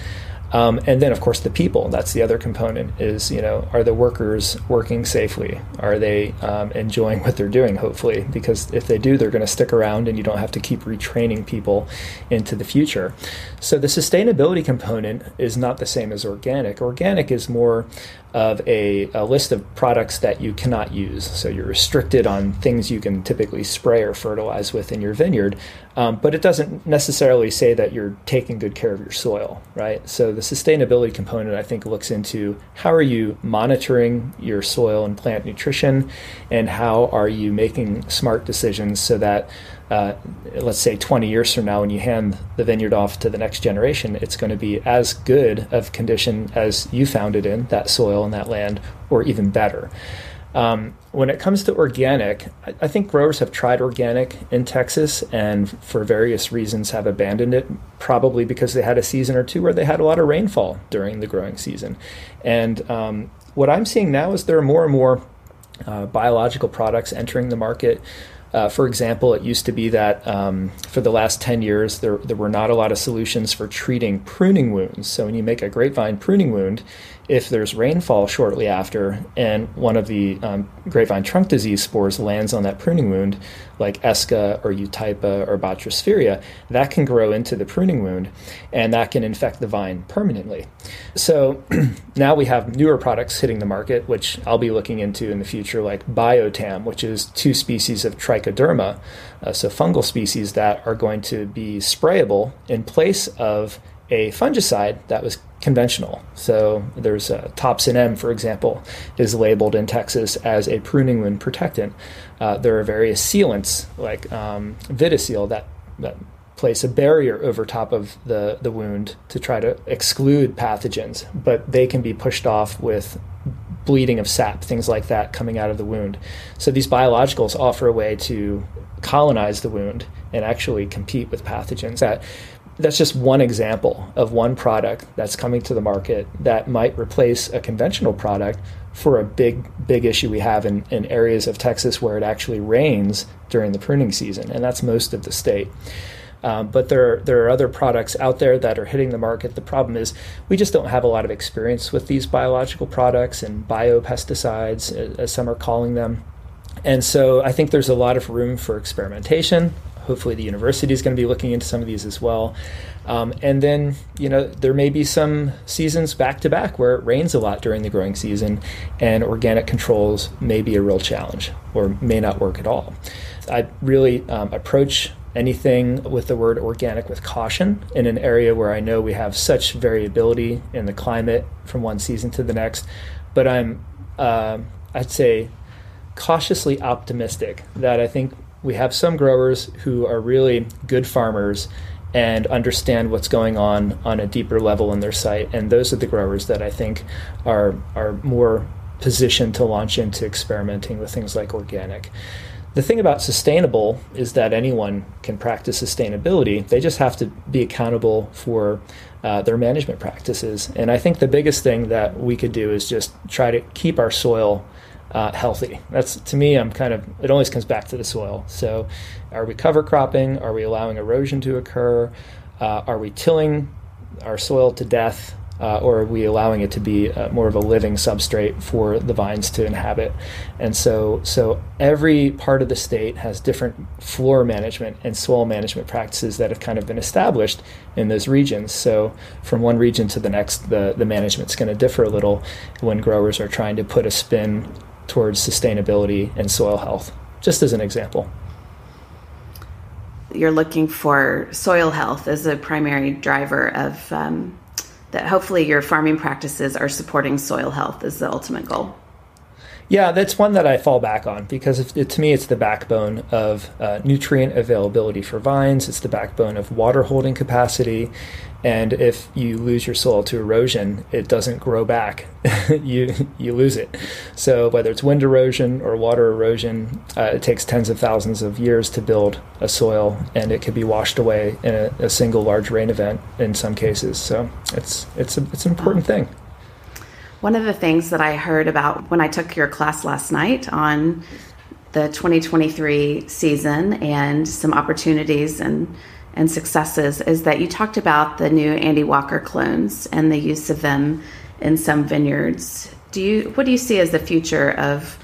Speaker 2: Um, and then, of course, the people. That's the other component. Is you know, are the workers working safely? Are they um, enjoying what they're doing? Hopefully, because if they do, they're going to stick around, and you don't have to keep retraining people into the future. So the sustainability component is not the same as organic. Organic is more of a, a, list of products that you cannot use. So you're restricted on things you can typically spray or fertilize with in your vineyard. Um, but it doesn't necessarily say that you're taking good care of your soil, right? So the sustainability component, I think, looks into how are you monitoring your soil and plant nutrition, and how are you making smart decisions so that uh, let's say 20 years from now when you hand the vineyard off to the next generation it's going to be as good of condition as you found it in that soil and that land or even better. Um, when it comes to organic I, I, think growers have tried organic in texas and for various reasons have abandoned it probably because they had a season or two where they had a lot of rainfall during the growing season. And um, what i'm seeing now is there are more and more uh, biological products entering the market uh, for example, it used to be that um, for the last 10 years, there, there were not a lot of solutions for treating pruning wounds. So, when you make a grapevine pruning wound, if there's rainfall shortly after and one of the um, grapevine trunk disease spores lands on that pruning wound, like Esca or Eutypa or Botryosphaeria, that can grow into the pruning wound and that can infect the vine permanently. So <clears throat> now we have newer products hitting the market, which I'll be looking into in the future, like Biotam, which is two species of Trichoderma, uh, so fungal species that are going to be sprayable in place of a fungicide that was conventional. So there's Topsin M, for example, is labeled in Texas as a pruning wound protectant. Uh, there are various sealants like um, VitiSeal that, that place a barrier over top of the, the wound to try to exclude pathogens, but they can be pushed off with bleeding of sap, things like that coming out of the wound. So these biologicals offer a way to colonize the wound and actually compete with pathogens that that's just one example of one product that's coming to the market that might replace a conventional product for a big big issue we have in, in areas of Texas where it actually rains during the pruning season, and that's most of the state. Um, but there, there are other products out there that are hitting the market. The problem is we just don't have a lot of experience with these biological products and biopesticides, as some are calling them. And so I think there's a lot of room for experimentation. Hopefully, the university is going to be looking into some of these as well. Um, and then, you know, there may be some seasons back to back where it rains a lot during the growing season, and organic controls may be a real challenge or may not work at all. I really um, approach anything with the word organic with caution in an area where I know we have such variability in the climate from one season to the next. But I'm, uh, I'd say, cautiously optimistic that I think we have some growers who are really good farmers and understand what's going on on a deeper level in their site. And those are the growers that I think are are more positioned to launch into experimenting with things like organic. The thing about sustainable is that anyone can practice sustainability. They just have to be accountable for uh, their management practices. And I think the biggest thing that we could do is just try to keep our soil uh, healthy. That's to me, I'm kind of, it always comes back to the soil. So, are we cover cropping? Are we allowing erosion to occur? Uh, are we tilling our soil to death? uh, or are we allowing it to be uh, more of a living substrate for the vines to inhabit? And so, so every part of the state has different floor management and soil management practices that have kind of been established in those regions. So, from one region to the next, the the management's going to differ a little when growers are trying to put a spin towards sustainability and soil health. Just as an example
Speaker 3: you're looking for soil health as a primary driver of um, that hopefully your farming practices are supporting soil health is the ultimate goal.
Speaker 2: Yeah, that's one that I fall back on because it, to me it's the backbone of uh, nutrient availability for vines. It's the backbone of water holding capacity. And if you lose your soil to erosion, it doesn't grow back. <laughs> you you lose it. So whether it's wind erosion or water erosion, uh, it takes tens of thousands of years to build a soil, and it could be washed away in a, a single large rain event in some cases. So it's it's a, it's an important thing.
Speaker 3: One of the things that I heard about when I took your class last night on the 2023 season and some opportunities and and successes is that you talked about the new Andy Walker clones and the use of them in some vineyards. Do you what do you see as the future of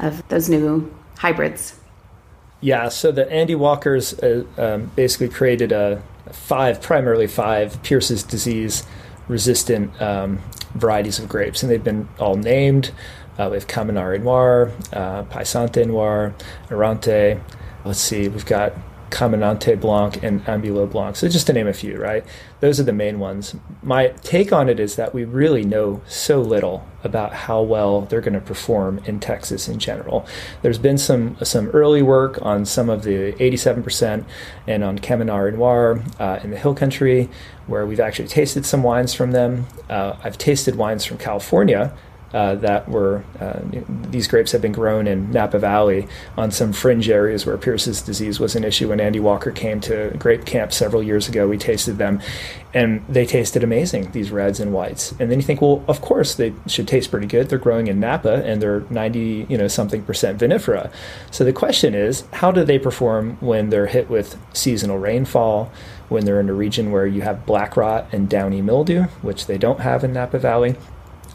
Speaker 3: of those new hybrids?
Speaker 2: Yeah, so the Andy Walkers uh, um, basically created a five, primarily five Pierce's disease resistant um, varieties of grapes, and they've been all named. Uh, we have Camminare Noir, uh, Paseante Noir, Errante. Let's see, we've got Caminante Blanc and Ambulo Blanc. So just to name a few, right? Those are the main ones. My take on it is that we really know so little about how well they're going to perform in Texas in general. There's been some some early work on some of the 87% and on Camminare Noir uh, in the Hill Country, where we've actually tasted some wines from them. Uh, I've tasted wines from California uh, that were uh, these grapes have been grown in Napa Valley on some fringe areas where Pierce's disease was an issue. When Andy Walker came to Grape Camp several years ago, we tasted them, and they tasted amazing. These reds and whites, and then you think, well, of course they should taste pretty good. They're growing in Napa, and they're ninety, you know, something percent vinifera. So the question is, how do they perform when they're hit with seasonal rainfall? When they're in a region where you have black rot and downy mildew, which they don't have in Napa Valley,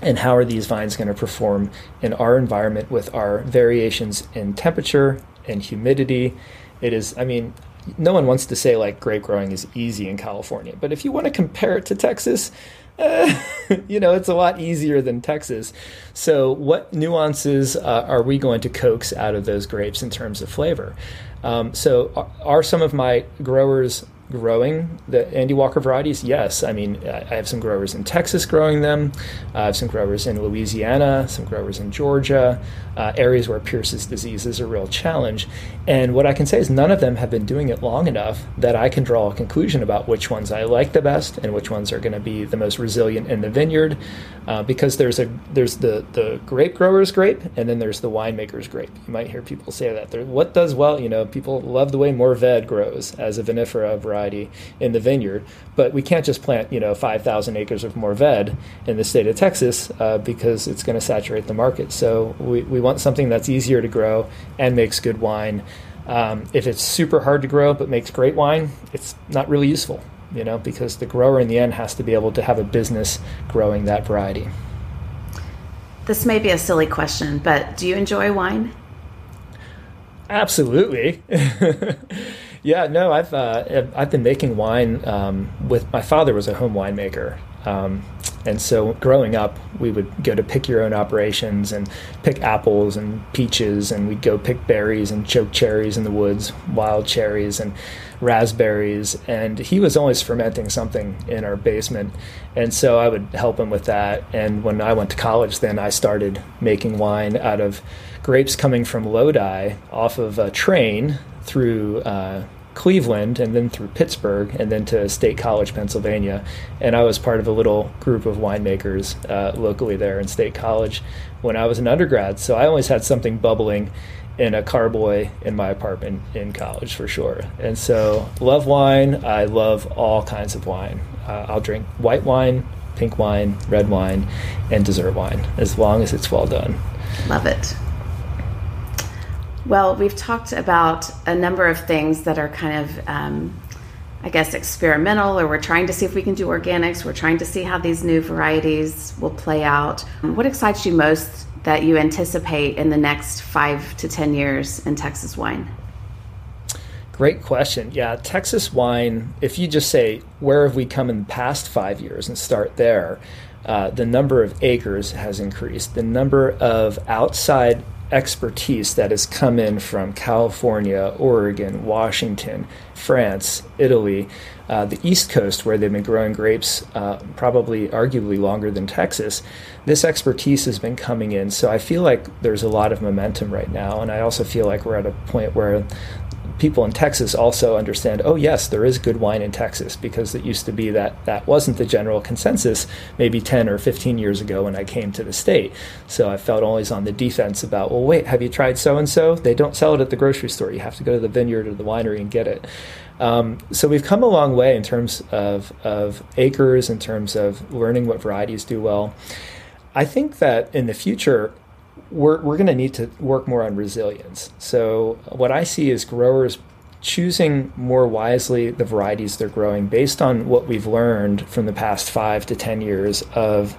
Speaker 2: and how are these vines going to perform in our environment with our variations in temperature and humidity? It is i mean no one wants to say like grape growing is easy in california but if you want to compare it to texas uh, <laughs> you know it's a lot easier than texas. So what nuances uh, are we going to coax out of those grapes in terms of flavor? Um, so are, are some of my growers growing the Andy Walker varieties? Yes. I mean, I have some growers in Texas growing them. I have some growers in Louisiana, some growers in Georgia, uh, areas where Pierce's disease is a real challenge. And what I can say is none of them have been doing it long enough that I can draw a conclusion about which ones I like the best and which ones are going to be the most resilient in the vineyard. Uh, because there's a there's the the grape grower's grape and then there's the winemaker's grape. You might hear people say that. There, what does well? You know, people love the way Mourvedre grows as a vinifera variety variety in the vineyard. But we can't just plant, you know, 5,000 acres of Mourvedre in the state of Texas uh, because it's going to saturate the market. So we, we want something that's easier to grow and makes good wine. Um, if it's super hard to grow but makes great wine, it's not really useful, you know, because the grower in the end has to be able to have a business growing that variety.
Speaker 3: This may be a silly question, but do you enjoy wine?
Speaker 2: Absolutely. <laughs> yeah, no, I've uh, I've been making wine um, with my father was a home winemaker, um, and so growing up, we would go to pick your own operations and pick apples and peaches, and we'd go pick berries and choke cherries in the woods, wild cherries and raspberries. And he was always fermenting something in our basement, and so I would help him with that. And when I went to college, then I started making wine out of grapes coming from Lodi off of a train through. Uh, Cleveland and then through Pittsburgh and then to State College, Pennsylvania. And I was part of a little group of winemakers uh, locally there in State College when I was an undergrad. So I always had something bubbling in a carboy in my apartment in college for sure. And so love wine. I love all kinds of wine. Uh, I'll drink white wine, pink wine, red wine, and dessert wine as long as it's well done.
Speaker 3: Love it. Well, we've talked about a number of things that are kind of, um, I guess, experimental, or we're trying to see if we can do organics. We're trying to see how these new varieties will play out. What excites you most that you anticipate in the next five to 10 years in Texas wine?
Speaker 2: Great question. Yeah, Texas wine, if you just say, where have we come in the past five years and start there, uh, the number of acres has increased. The number of outside expertise that has come in from California, Oregon, Washington, France, Italy, uh, the East Coast, where they've been growing grapes uh, probably arguably longer than Texas. This expertise has been coming in. So I feel like there's a lot of momentum right now. And I also feel like we're at a point where people in Texas also understand, oh yes, there is good wine in Texas because it used to be that that wasn't the general consensus maybe 10 or 15 years ago when I came to the state. So I felt always on the defense about, well, wait, have you tried so and so? They don't sell it at the grocery store. You have to go to the vineyard or the winery and get it. Um, so we've come a long way in terms of, of acres, in terms of learning what varieties do well. I think that in the future, we're, we're going to need to work more on resilience. So, what I see is growers choosing more wisely the varieties they're growing based on what we've learned from the past five to 10 years of,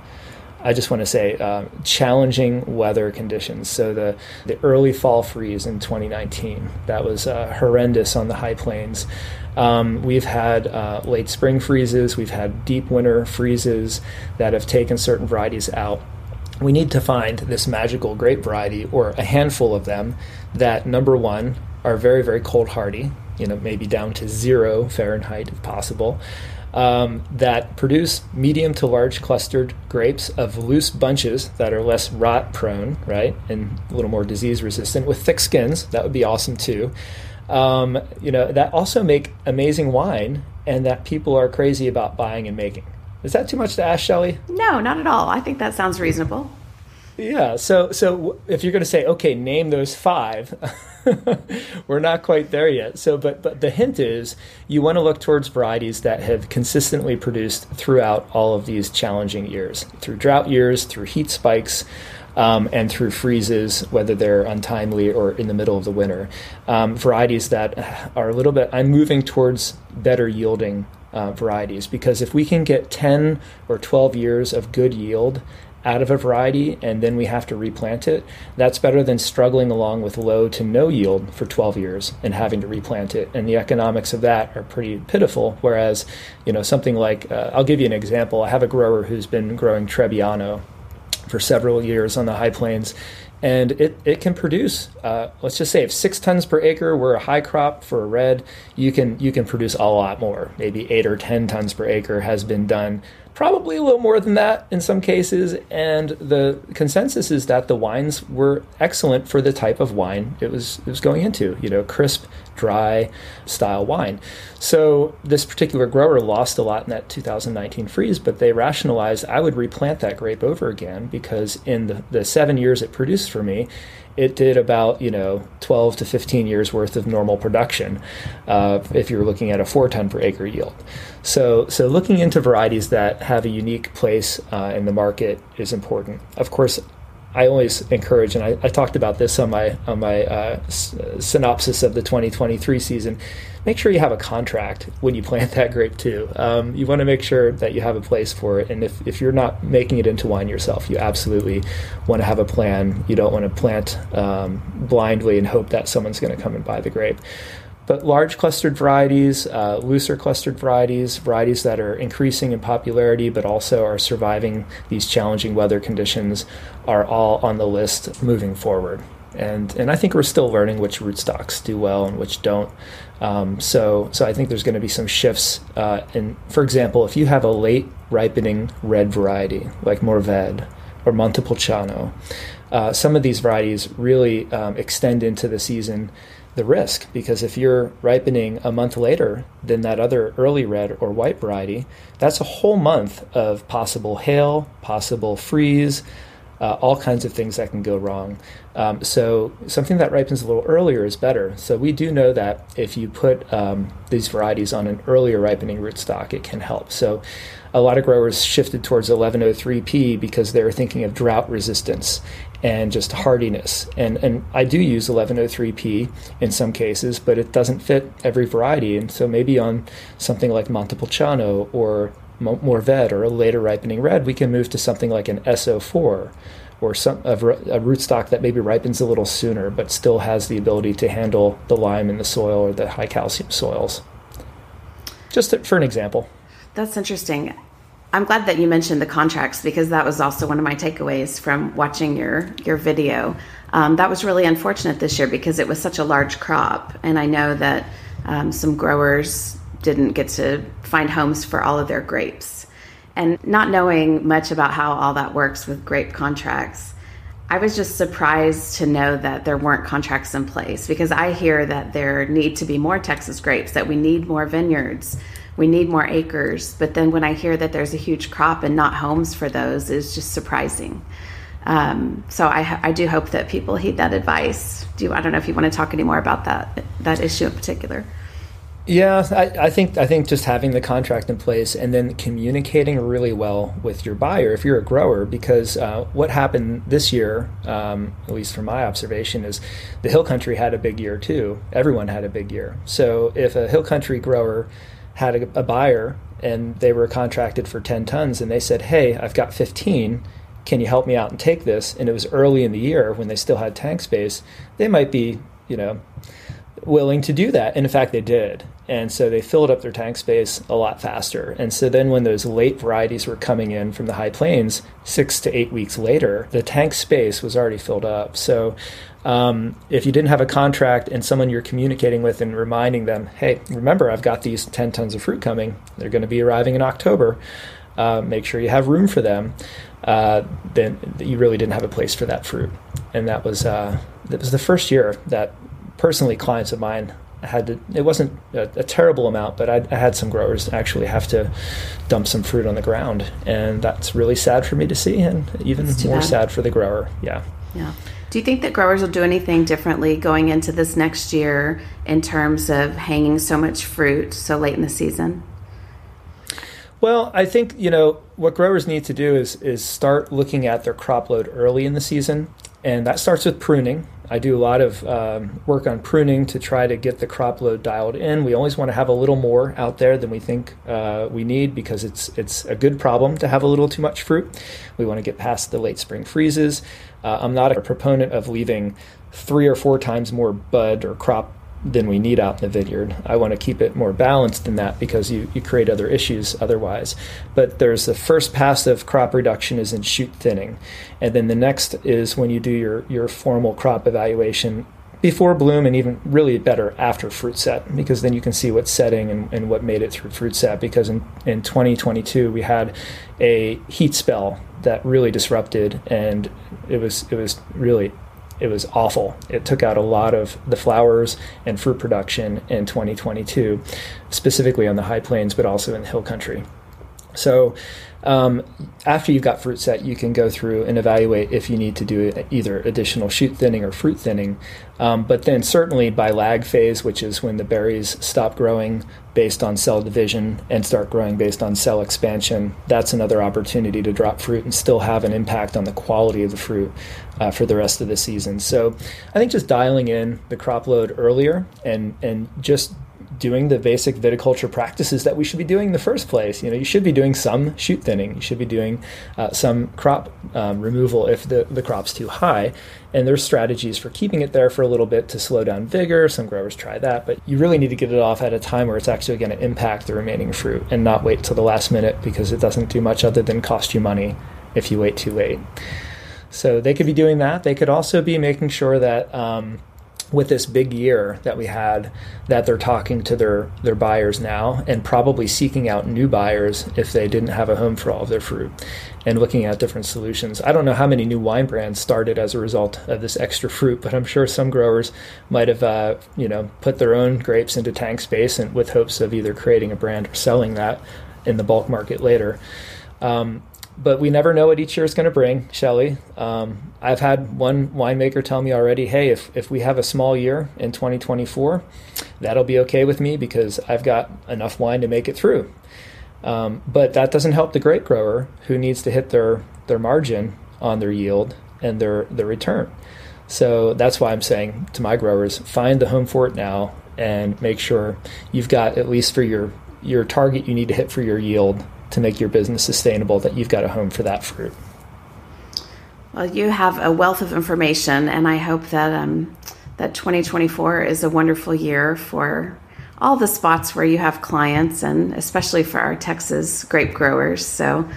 Speaker 2: I just want to say, uh, challenging weather conditions. So, the, the early fall freeze in 2019, that was uh, horrendous on the high plains. Um, we've had uh, late spring freezes, we've had deep winter freezes that have taken certain varieties out we need to find this magical grape variety or a handful of them that number one are very very cold hardy you know maybe down to zero fahrenheit if possible um, that produce medium to large clustered grapes of loose bunches that are less rot prone right and a little more disease resistant with thick skins. That would be awesome too. Um, you know that also make amazing wine and that people are crazy about buying and making is that too much to ask, Shelley?
Speaker 3: No, not at all. I think that sounds reasonable.
Speaker 2: Yeah. So, so if you're going to say, okay, name those five, <laughs> we're not quite there yet. So, but but the hint is you want to look towards varieties that have consistently produced throughout all of these challenging years, through drought years, through heat spikes. Um, and through freezes, whether they're untimely or in the middle of the winter. Um, varieties that are a little bit, I'm moving towards better yielding uh, varieties because if we can get 10 or 12 years of good yield out of a variety and then we have to replant it, that's better than struggling along with low to no yield for 12 years and having to replant it. And the economics of that are pretty pitiful. Whereas, you know, something like, uh, I'll give you an example. I have a grower who's been growing Trebbiano for several years on the high plains and it, it can produce uh, let's just say if six tons per acre were a high crop for a red you can you can produce a lot more. Maybe eight or ten tons per acre has been done probably a little more than that in some cases. And the consensus is that the wines were excellent for the type of wine it was it was going into. You know, crisp, dry style wine. So this particular grower lost a lot in that 2019 freeze, but they rationalized I would replant that grape over again because in the, the seven years it produced for me, it did about you know 12 to 15 years worth of normal production uh, if you're looking at a four ton per acre yield. So, so looking into varieties that have a unique place uh, in the market is important. Of course, I always encourage, and I, I, talked about this on my on my uh, s- synopsis of the 2023 season. Make sure you have a contract when you plant that grape too. Um, you want to make sure that you have a place for it, and if, if you're not making it into wine yourself, you absolutely want to have a plan. You don't want to plant um, blindly and hope that someone's going to come and buy the grape. But large clustered varieties, uh, looser clustered varieties, varieties that are increasing in popularity but also are surviving these challenging weather conditions are all on the list moving forward. And, and I think we're still learning which rootstocks do well and which don't. Um, so, so I think there's going to be some shifts. Uh, in, for example, if you have a late ripening red variety like Mourvedre or Montepulciano, uh, some of these varieties really um, extend into the season the risk because if you're ripening a month later than that other early red or white variety, that's a whole month of possible hail, possible freeze, uh, all kinds of things that can go wrong. Um, so something that ripens a little earlier is better. So we do know that if you put um, these varieties on an earlier ripening rootstock, it can help. So a lot of growers shifted towards 1103P because they were thinking of drought resistance and just hardiness. And and I do use 1103P in some cases, but it doesn't fit every variety. And so maybe on something like Montepulciano or Mourvedre or a later ripening red, we can move to something like an SO4 or some a, a rootstock that maybe ripens a little sooner, but still has the ability to handle the lime in the soil or the high calcium soils. Just for an example.
Speaker 1: That's interesting. I'm glad that you mentioned the contracts because that was also one of my takeaways from watching your your video. Um, that was really unfortunate this year because it was such a large crop, and I know that um, some growers didn't get to find homes for all of their grapes. And not knowing much about how all that works with grape contracts, I was just surprised to know that there weren't contracts in place because I hear that there need to be more Texas grapes, that we need more vineyards, we need more acres. But then when I hear that there's a huge crop and not homes for those, is just surprising. Um, so I, I, do hope that people heed that advice. Do you, I don't know if you want to talk any more about that that issue in particular.
Speaker 2: Yeah, I, I, think I think just having the contract in place and then communicating really well with your buyer if you're a grower, because uh, what happened this year, um, at least from my observation, is the hill country had a big year too. Everyone had a big year. So if a hill country grower had a, a buyer and they were contracted for 10 tons and they said, Hey, I've got 15. Can you help me out and take this? And it was early in the year when they still had tank space. They might be, you know, willing to do that. And in fact, they did. And so they filled up their tank space a lot faster. And so then when those late varieties were coming in from the high plains, six to eight weeks later, the tank space was already filled up. So um, if you didn't have a contract and someone you're communicating with and reminding them, hey, remember, I've got these 10 tons of fruit coming, they're going to be arriving in October, uh, make sure you have room for them, uh, then you really didn't have a place for that fruit. And that was, uh, that was the first year that personally clients of mine had to, it wasn't a, a terrible amount, but I, I, had some growers actually have to dump some fruit on the ground. And that's really sad for me to see, and even more bad. sad for the grower. Yeah.
Speaker 1: Yeah. Do you think that growers will do anything differently going into this next year in terms of hanging so much fruit so late in the season?
Speaker 2: Well, I think you know what growers need to do is is start looking at their crop load early in the season, and that starts with pruning. I do a lot of um, work on pruning to try to get the crop load dialed in. We always want to have a little more out there than we think uh, we need because it's it's a good problem to have a little too much fruit. We want to get past the late spring freezes. Uh, I'm not a proponent of leaving three or four times more bud or crop than we need out in the vineyard. I want to keep it more balanced than that because you, you create other issues otherwise. But there's the first pass of crop reduction is in shoot thinning. And then the next is when you do your, your formal crop evaluation before bloom and even really better after fruit set because then you can see what's setting and, and what made it through fruit set because in, in 2022 we had a heat spell that really disrupted and it was it was really it was awful. It took out a lot of the flowers and fruit production in 2022, specifically on the high plains, but also in the hill country. So um, after you've got fruit set, you can go through and evaluate if you need to do either additional shoot thinning or fruit thinning. Um, but then, certainly by lag phase, which is when the berries stop growing based on cell division and start growing based on cell expansion, that's another opportunity to drop fruit and still have an impact on the quality of the fruit uh, for the rest of the season. So, I think just dialing in the crop load earlier and and just doing the basic viticulture practices that we should be doing in the first place. You know, you should be doing some shoot thinning. You should be doing uh, some crop um, removal if the, the crop's too high. And there's strategies for keeping it there for a little bit to slow down vigor. Some growers try that, but you really need to get it off at a time where it's actually going to impact the remaining fruit and not wait till the last minute because it doesn't do much other than cost you money if you wait too late. So they could be doing that. They could also be making sure that um, with this big year that we had that they're talking to their their buyers now and probably seeking out new buyers if they didn't have a home for all of their fruit and looking at different solutions. I don't know how many new wine brands started as a result of this extra fruit, but I'm sure some growers might have uh, you know put their own grapes into tank space and with hopes of either creating a brand or selling that in the bulk market later. Um, but we never know what each year is going to bring, Shelley. Um, I've had one winemaker tell me already, hey, if, if we have a small year in 2024, that'll be okay with me because I've got enough wine to make it through. Um, but that doesn't help the grape grower who needs to hit their, their margin on their yield and their, their return. So that's why I'm saying to my growers, find the home for it now and make sure you've got at least for your, your target you need to hit for your yield to make your business sustainable that you've got a home for that fruit.
Speaker 1: Well, you have a wealth of information, and I hope that um, that 2024 is a wonderful year for all the spots where you have clients, and especially for our Texas grape growers. So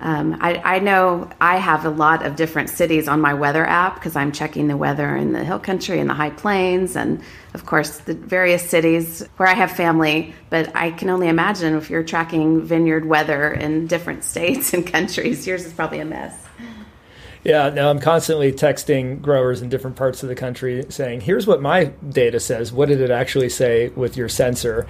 Speaker 1: um, I, I, know I have a lot of different cities on my weather app because I'm checking the weather in the hill country and the high plains, and of course the various cities where I have family. But I can only imagine if you're tracking vineyard weather in different <laughs> states and countries, yours is probably a mess.
Speaker 2: Yeah, now I'm constantly texting growers in different parts of the country saying, here's what my data says. What did it actually say with your sensor?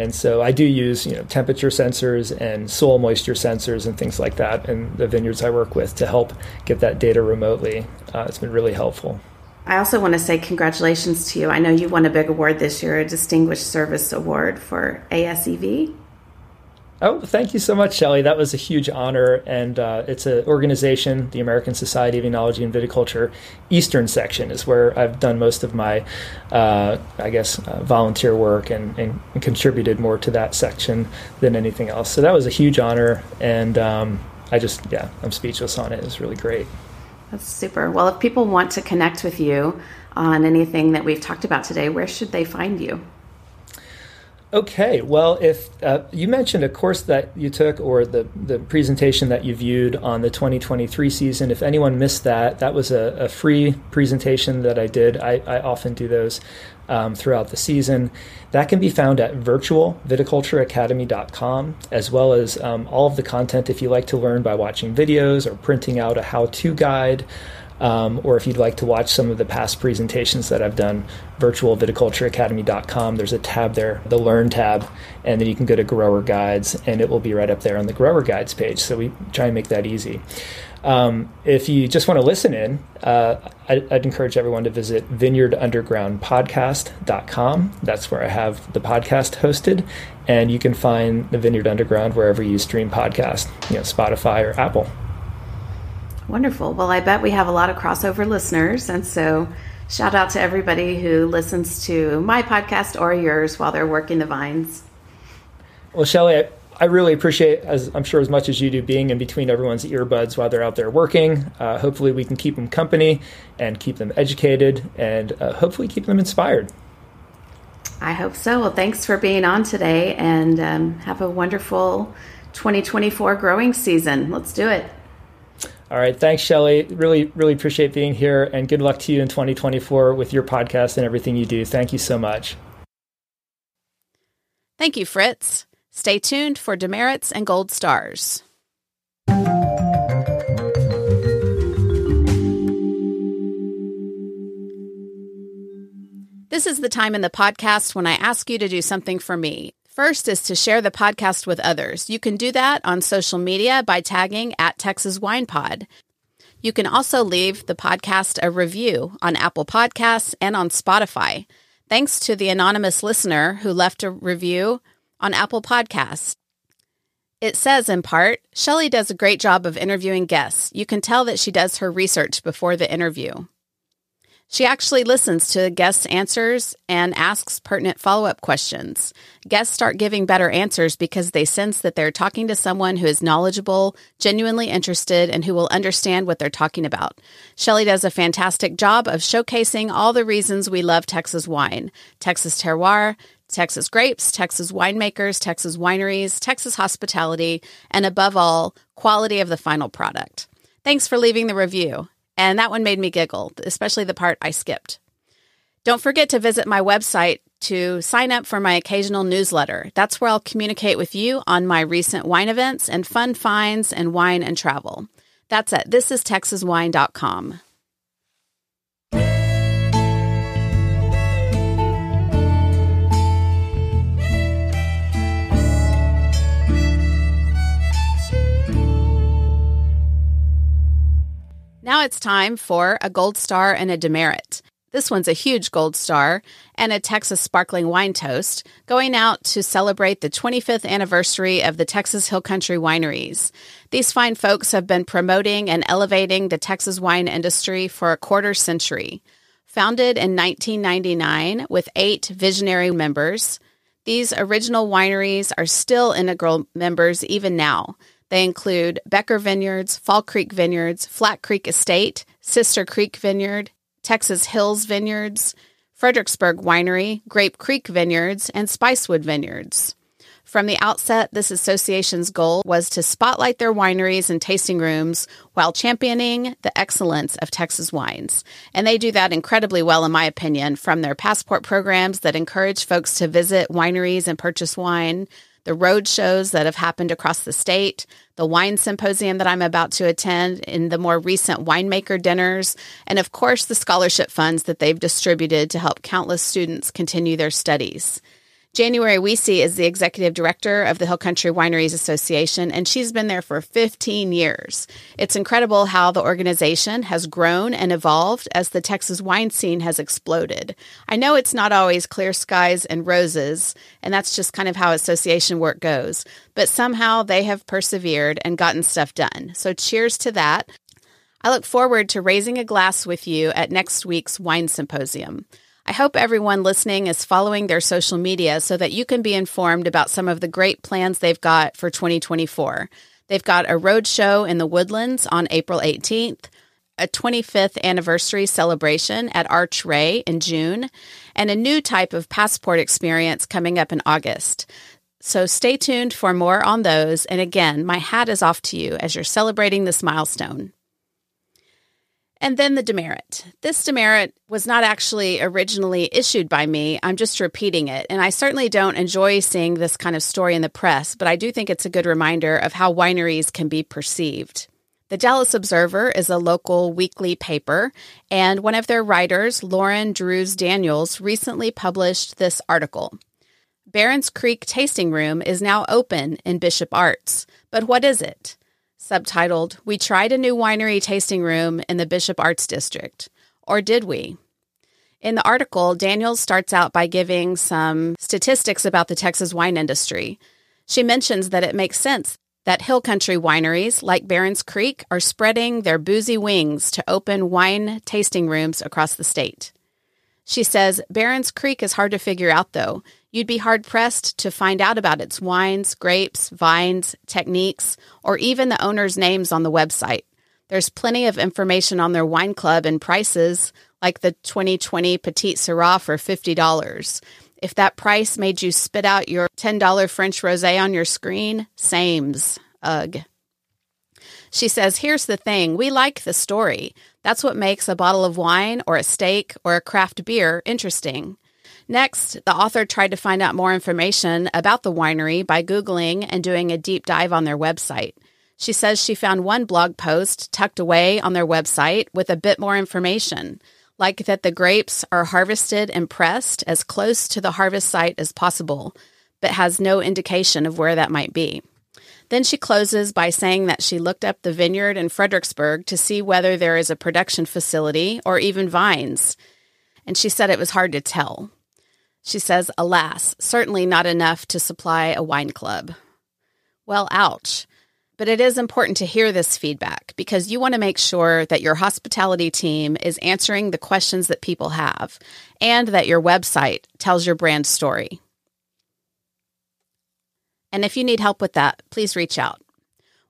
Speaker 2: And so I do use you know temperature sensors and soil moisture sensors and things like that in the vineyards I work with to help get that data remotely. Uh, it's been really helpful.
Speaker 1: I also want to say congratulations to you. I know you won a big award this year, a Distinguished Service Award for ASEV.
Speaker 2: Oh, thank you so much, Shelley. That was a huge honor. And uh, it's an organization, the American Society of Enology and Viticulture Eastern Section, is where I've done most of my, uh, I guess, uh, volunteer work and, and, contributed more to that section than anything else. So that was a huge honor. And um, I just, yeah, I'm speechless on it. It was really great.
Speaker 1: That's super. Well, if people want to connect with you on anything that we've talked about today, where should they find you?
Speaker 2: Okay, well, if uh, you mentioned a course that you took or the, the presentation that you viewed on the 2023 season, if anyone missed that, that was a, a free presentation that I did. I, I often do those um, throughout the season. That can be found at virtualviticultureacademy.com, as well as um, all of the content if you like to learn by watching videos or printing out a how to guide. Um, or if you'd like to watch some of the past presentations that I've done, virtualviticultureacademy.com, there's a tab there, the Learn tab, and then you can go to Grower Guides, and it will be right up there on the Grower Guides page. So we try and make that easy. Um, if you just want to listen in, uh, I'd, I'd, encourage everyone to visit vineyardundergroundpodcast.com. That's where I have the podcast hosted, and you can find the Vineyard Underground wherever you stream podcasts, you know, Spotify or Apple.
Speaker 1: Wonderful. Well, I bet we have a lot of crossover listeners. And so, shout out to everybody who listens to my podcast or yours while they're working the vines.
Speaker 2: Well, Shelley, I, I really appreciate, as I'm sure as much as you do, being in between everyone's earbuds while they're out there working. Uh, hopefully, we can keep them company and keep them educated and uh, hopefully keep them inspired.
Speaker 1: I hope so. Well, thanks for being on today and um, have a wonderful 2024 growing season. Let's do it.
Speaker 2: All right. Thanks, Shelley. Really, really appreciate being here and good luck to you in 2024 with your podcast and everything you do. Thank you so much.
Speaker 4: Thank you, Fritz. Stay tuned for demerits and gold stars. This is the time in the podcast when I ask you to do something for me.
Speaker 1: First is to share the podcast with others. You can do that on social media by tagging at Texas Wine Pod. You can also leave the podcast a review on Apple Podcasts and on Spotify. Thanks to the anonymous listener who left a review on Apple Podcasts. It says in part, Shelley does a great job of interviewing guests. You can tell that she does her research before the interview. She actually listens to guests' answers and asks pertinent follow up questions. Guests start giving better answers because they sense that they're talking to someone who is knowledgeable, genuinely interested, and who will understand what they're talking about. Shelley does a fantastic job of showcasing all the reasons we love Texas wine Texas terroir, Texas grapes, Texas winemakers, Texas wineries, Texas hospitality, and above all, quality of the final product. Thanks for leaving the review. And that one made me giggle, especially the part I skipped. Don't forget to visit my website to sign up for my occasional newsletter. That's where I'll communicate with you on my recent wine events and fun finds and wine and travel. That's at thisistexaswine.com. Now it's time for a gold star and a demerit. This one's a huge gold star and a Texas sparkling wine toast going out to celebrate the 25th anniversary of the Texas Hill Country wineries. These fine folks have been promoting and elevating the Texas wine industry for a quarter century. Founded in 1999 with eight visionary members, these original wineries are still integral members even now. They include Becker Vineyards, Fall Creek Vineyards, Flat Creek Estate, Sister Creek Vineyard, Texas Hills Vineyards, Fredericksburg Winery, Grape Creek Vineyards, and Spicewood Vineyards. From the outset, this association's goal was to spotlight their wineries and tasting rooms while championing the excellence of Texas wines. And they do that incredibly well, in my opinion, from their passport programs that encourage folks to visit wineries and purchase wine the road shows that have happened across the state, the wine symposium that I'm about to attend, in the more recent winemaker dinners, and of course, the scholarship funds that they've distributed to help countless students continue their studies. January Wiese is the executive director of the Hill Country Wineries Association, and she's been there for 15 years. It's incredible how the organization has grown and evolved as the Texas wine scene has exploded. I know it's not always clear skies and roses, and that's just kind of how association work goes, but somehow they have persevered and gotten stuff done. So cheers to that. I look forward to raising a glass with you at next week's wine symposium. I hope everyone listening is following their social media so that you can be informed about some of the great plans they've got for 2024. They've got a road show in the Woodlands on April 18th, a 25th anniversary celebration at Arch Ray in June, and a new type of passport experience coming up in August. So stay tuned for more on those. And again, my hat is off to you as you're celebrating this milestone. And then the demerit. This demerit was not actually originally issued by me. I'm just repeating it. And I certainly don't enjoy seeing this kind of story in the press, but I do think it's a good reminder of how wineries can be perceived. The Dallas Observer is a local weekly paper, and one of their writers, Lauren Drewes Daniels, recently published this article. Barons Creek Tasting Room is now open in Bishop Arts, but what is it? Subtitled, We Tried a New Winery Tasting Room in the Bishop Arts District. Or did we? In the article, Daniels starts out by giving some statistics about the Texas wine industry. She mentions that it makes sense that hill country wineries like Barons Creek are spreading their boozy wings to open wine tasting rooms across the state. She says Barons Creek is hard to figure out, though. You'd be hard pressed to find out about its wines, grapes, vines, techniques, or even the owner's names on the website. There's plenty of information on their wine club and prices, like the 2020 Petite Sirah for $50. If that price made you spit out your $10 French rosé on your screen, sames. Ugh. She says, Here's the thing we like the story. That's what makes a bottle of wine or a steak or a craft beer interesting. Next, the author tried to find out more information about the winery by Googling and doing a deep dive on their website. She says she found one blog post tucked away on their website with a bit more information, like that the grapes are harvested and pressed as close to the harvest site as possible. but has no indication of where that might be. Then she closes by saying that she looked up the vineyard in Fredericksburg to see whether there is a production facility or even vines. And she said it was hard to tell. She says, Alas, certainly not enough to supply a wine club. Well, ouch. But it is important to hear this feedback because you want to make sure that your hospitality team is answering the questions that people have and that your website tells your brand story. And if you need help with that, please reach out.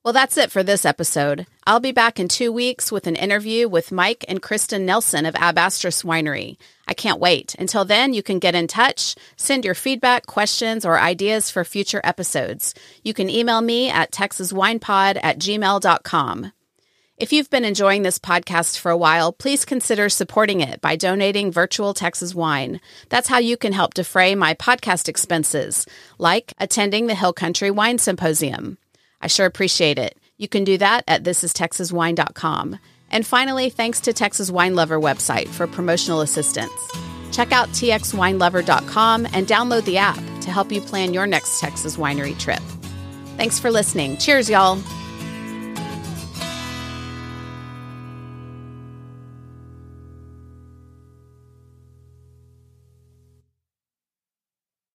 Speaker 1: Well, that's it for this episode. I'll be back in two weeks with an interview with Mike and Kristen Nelson of Ab Astris Winery. I can't wait. Until then, you can get in touch, send your feedback, questions, or ideas for future episodes. You can email me at texaswinepod at gmail.com. If you've been enjoying this podcast for a while, please consider supporting it by donating virtual Texas wine. That's how you can help defray my podcast expenses, like attending the Hill Country Wine Symposium. I sure appreciate it. You can do that at thisistexaswine.com. And finally, thanks to Texas Wine Lover website for promotional assistance. Check out txwinelover.com and download the app to help you plan your next Texas winery trip. Thanks for listening. Cheers, y'all.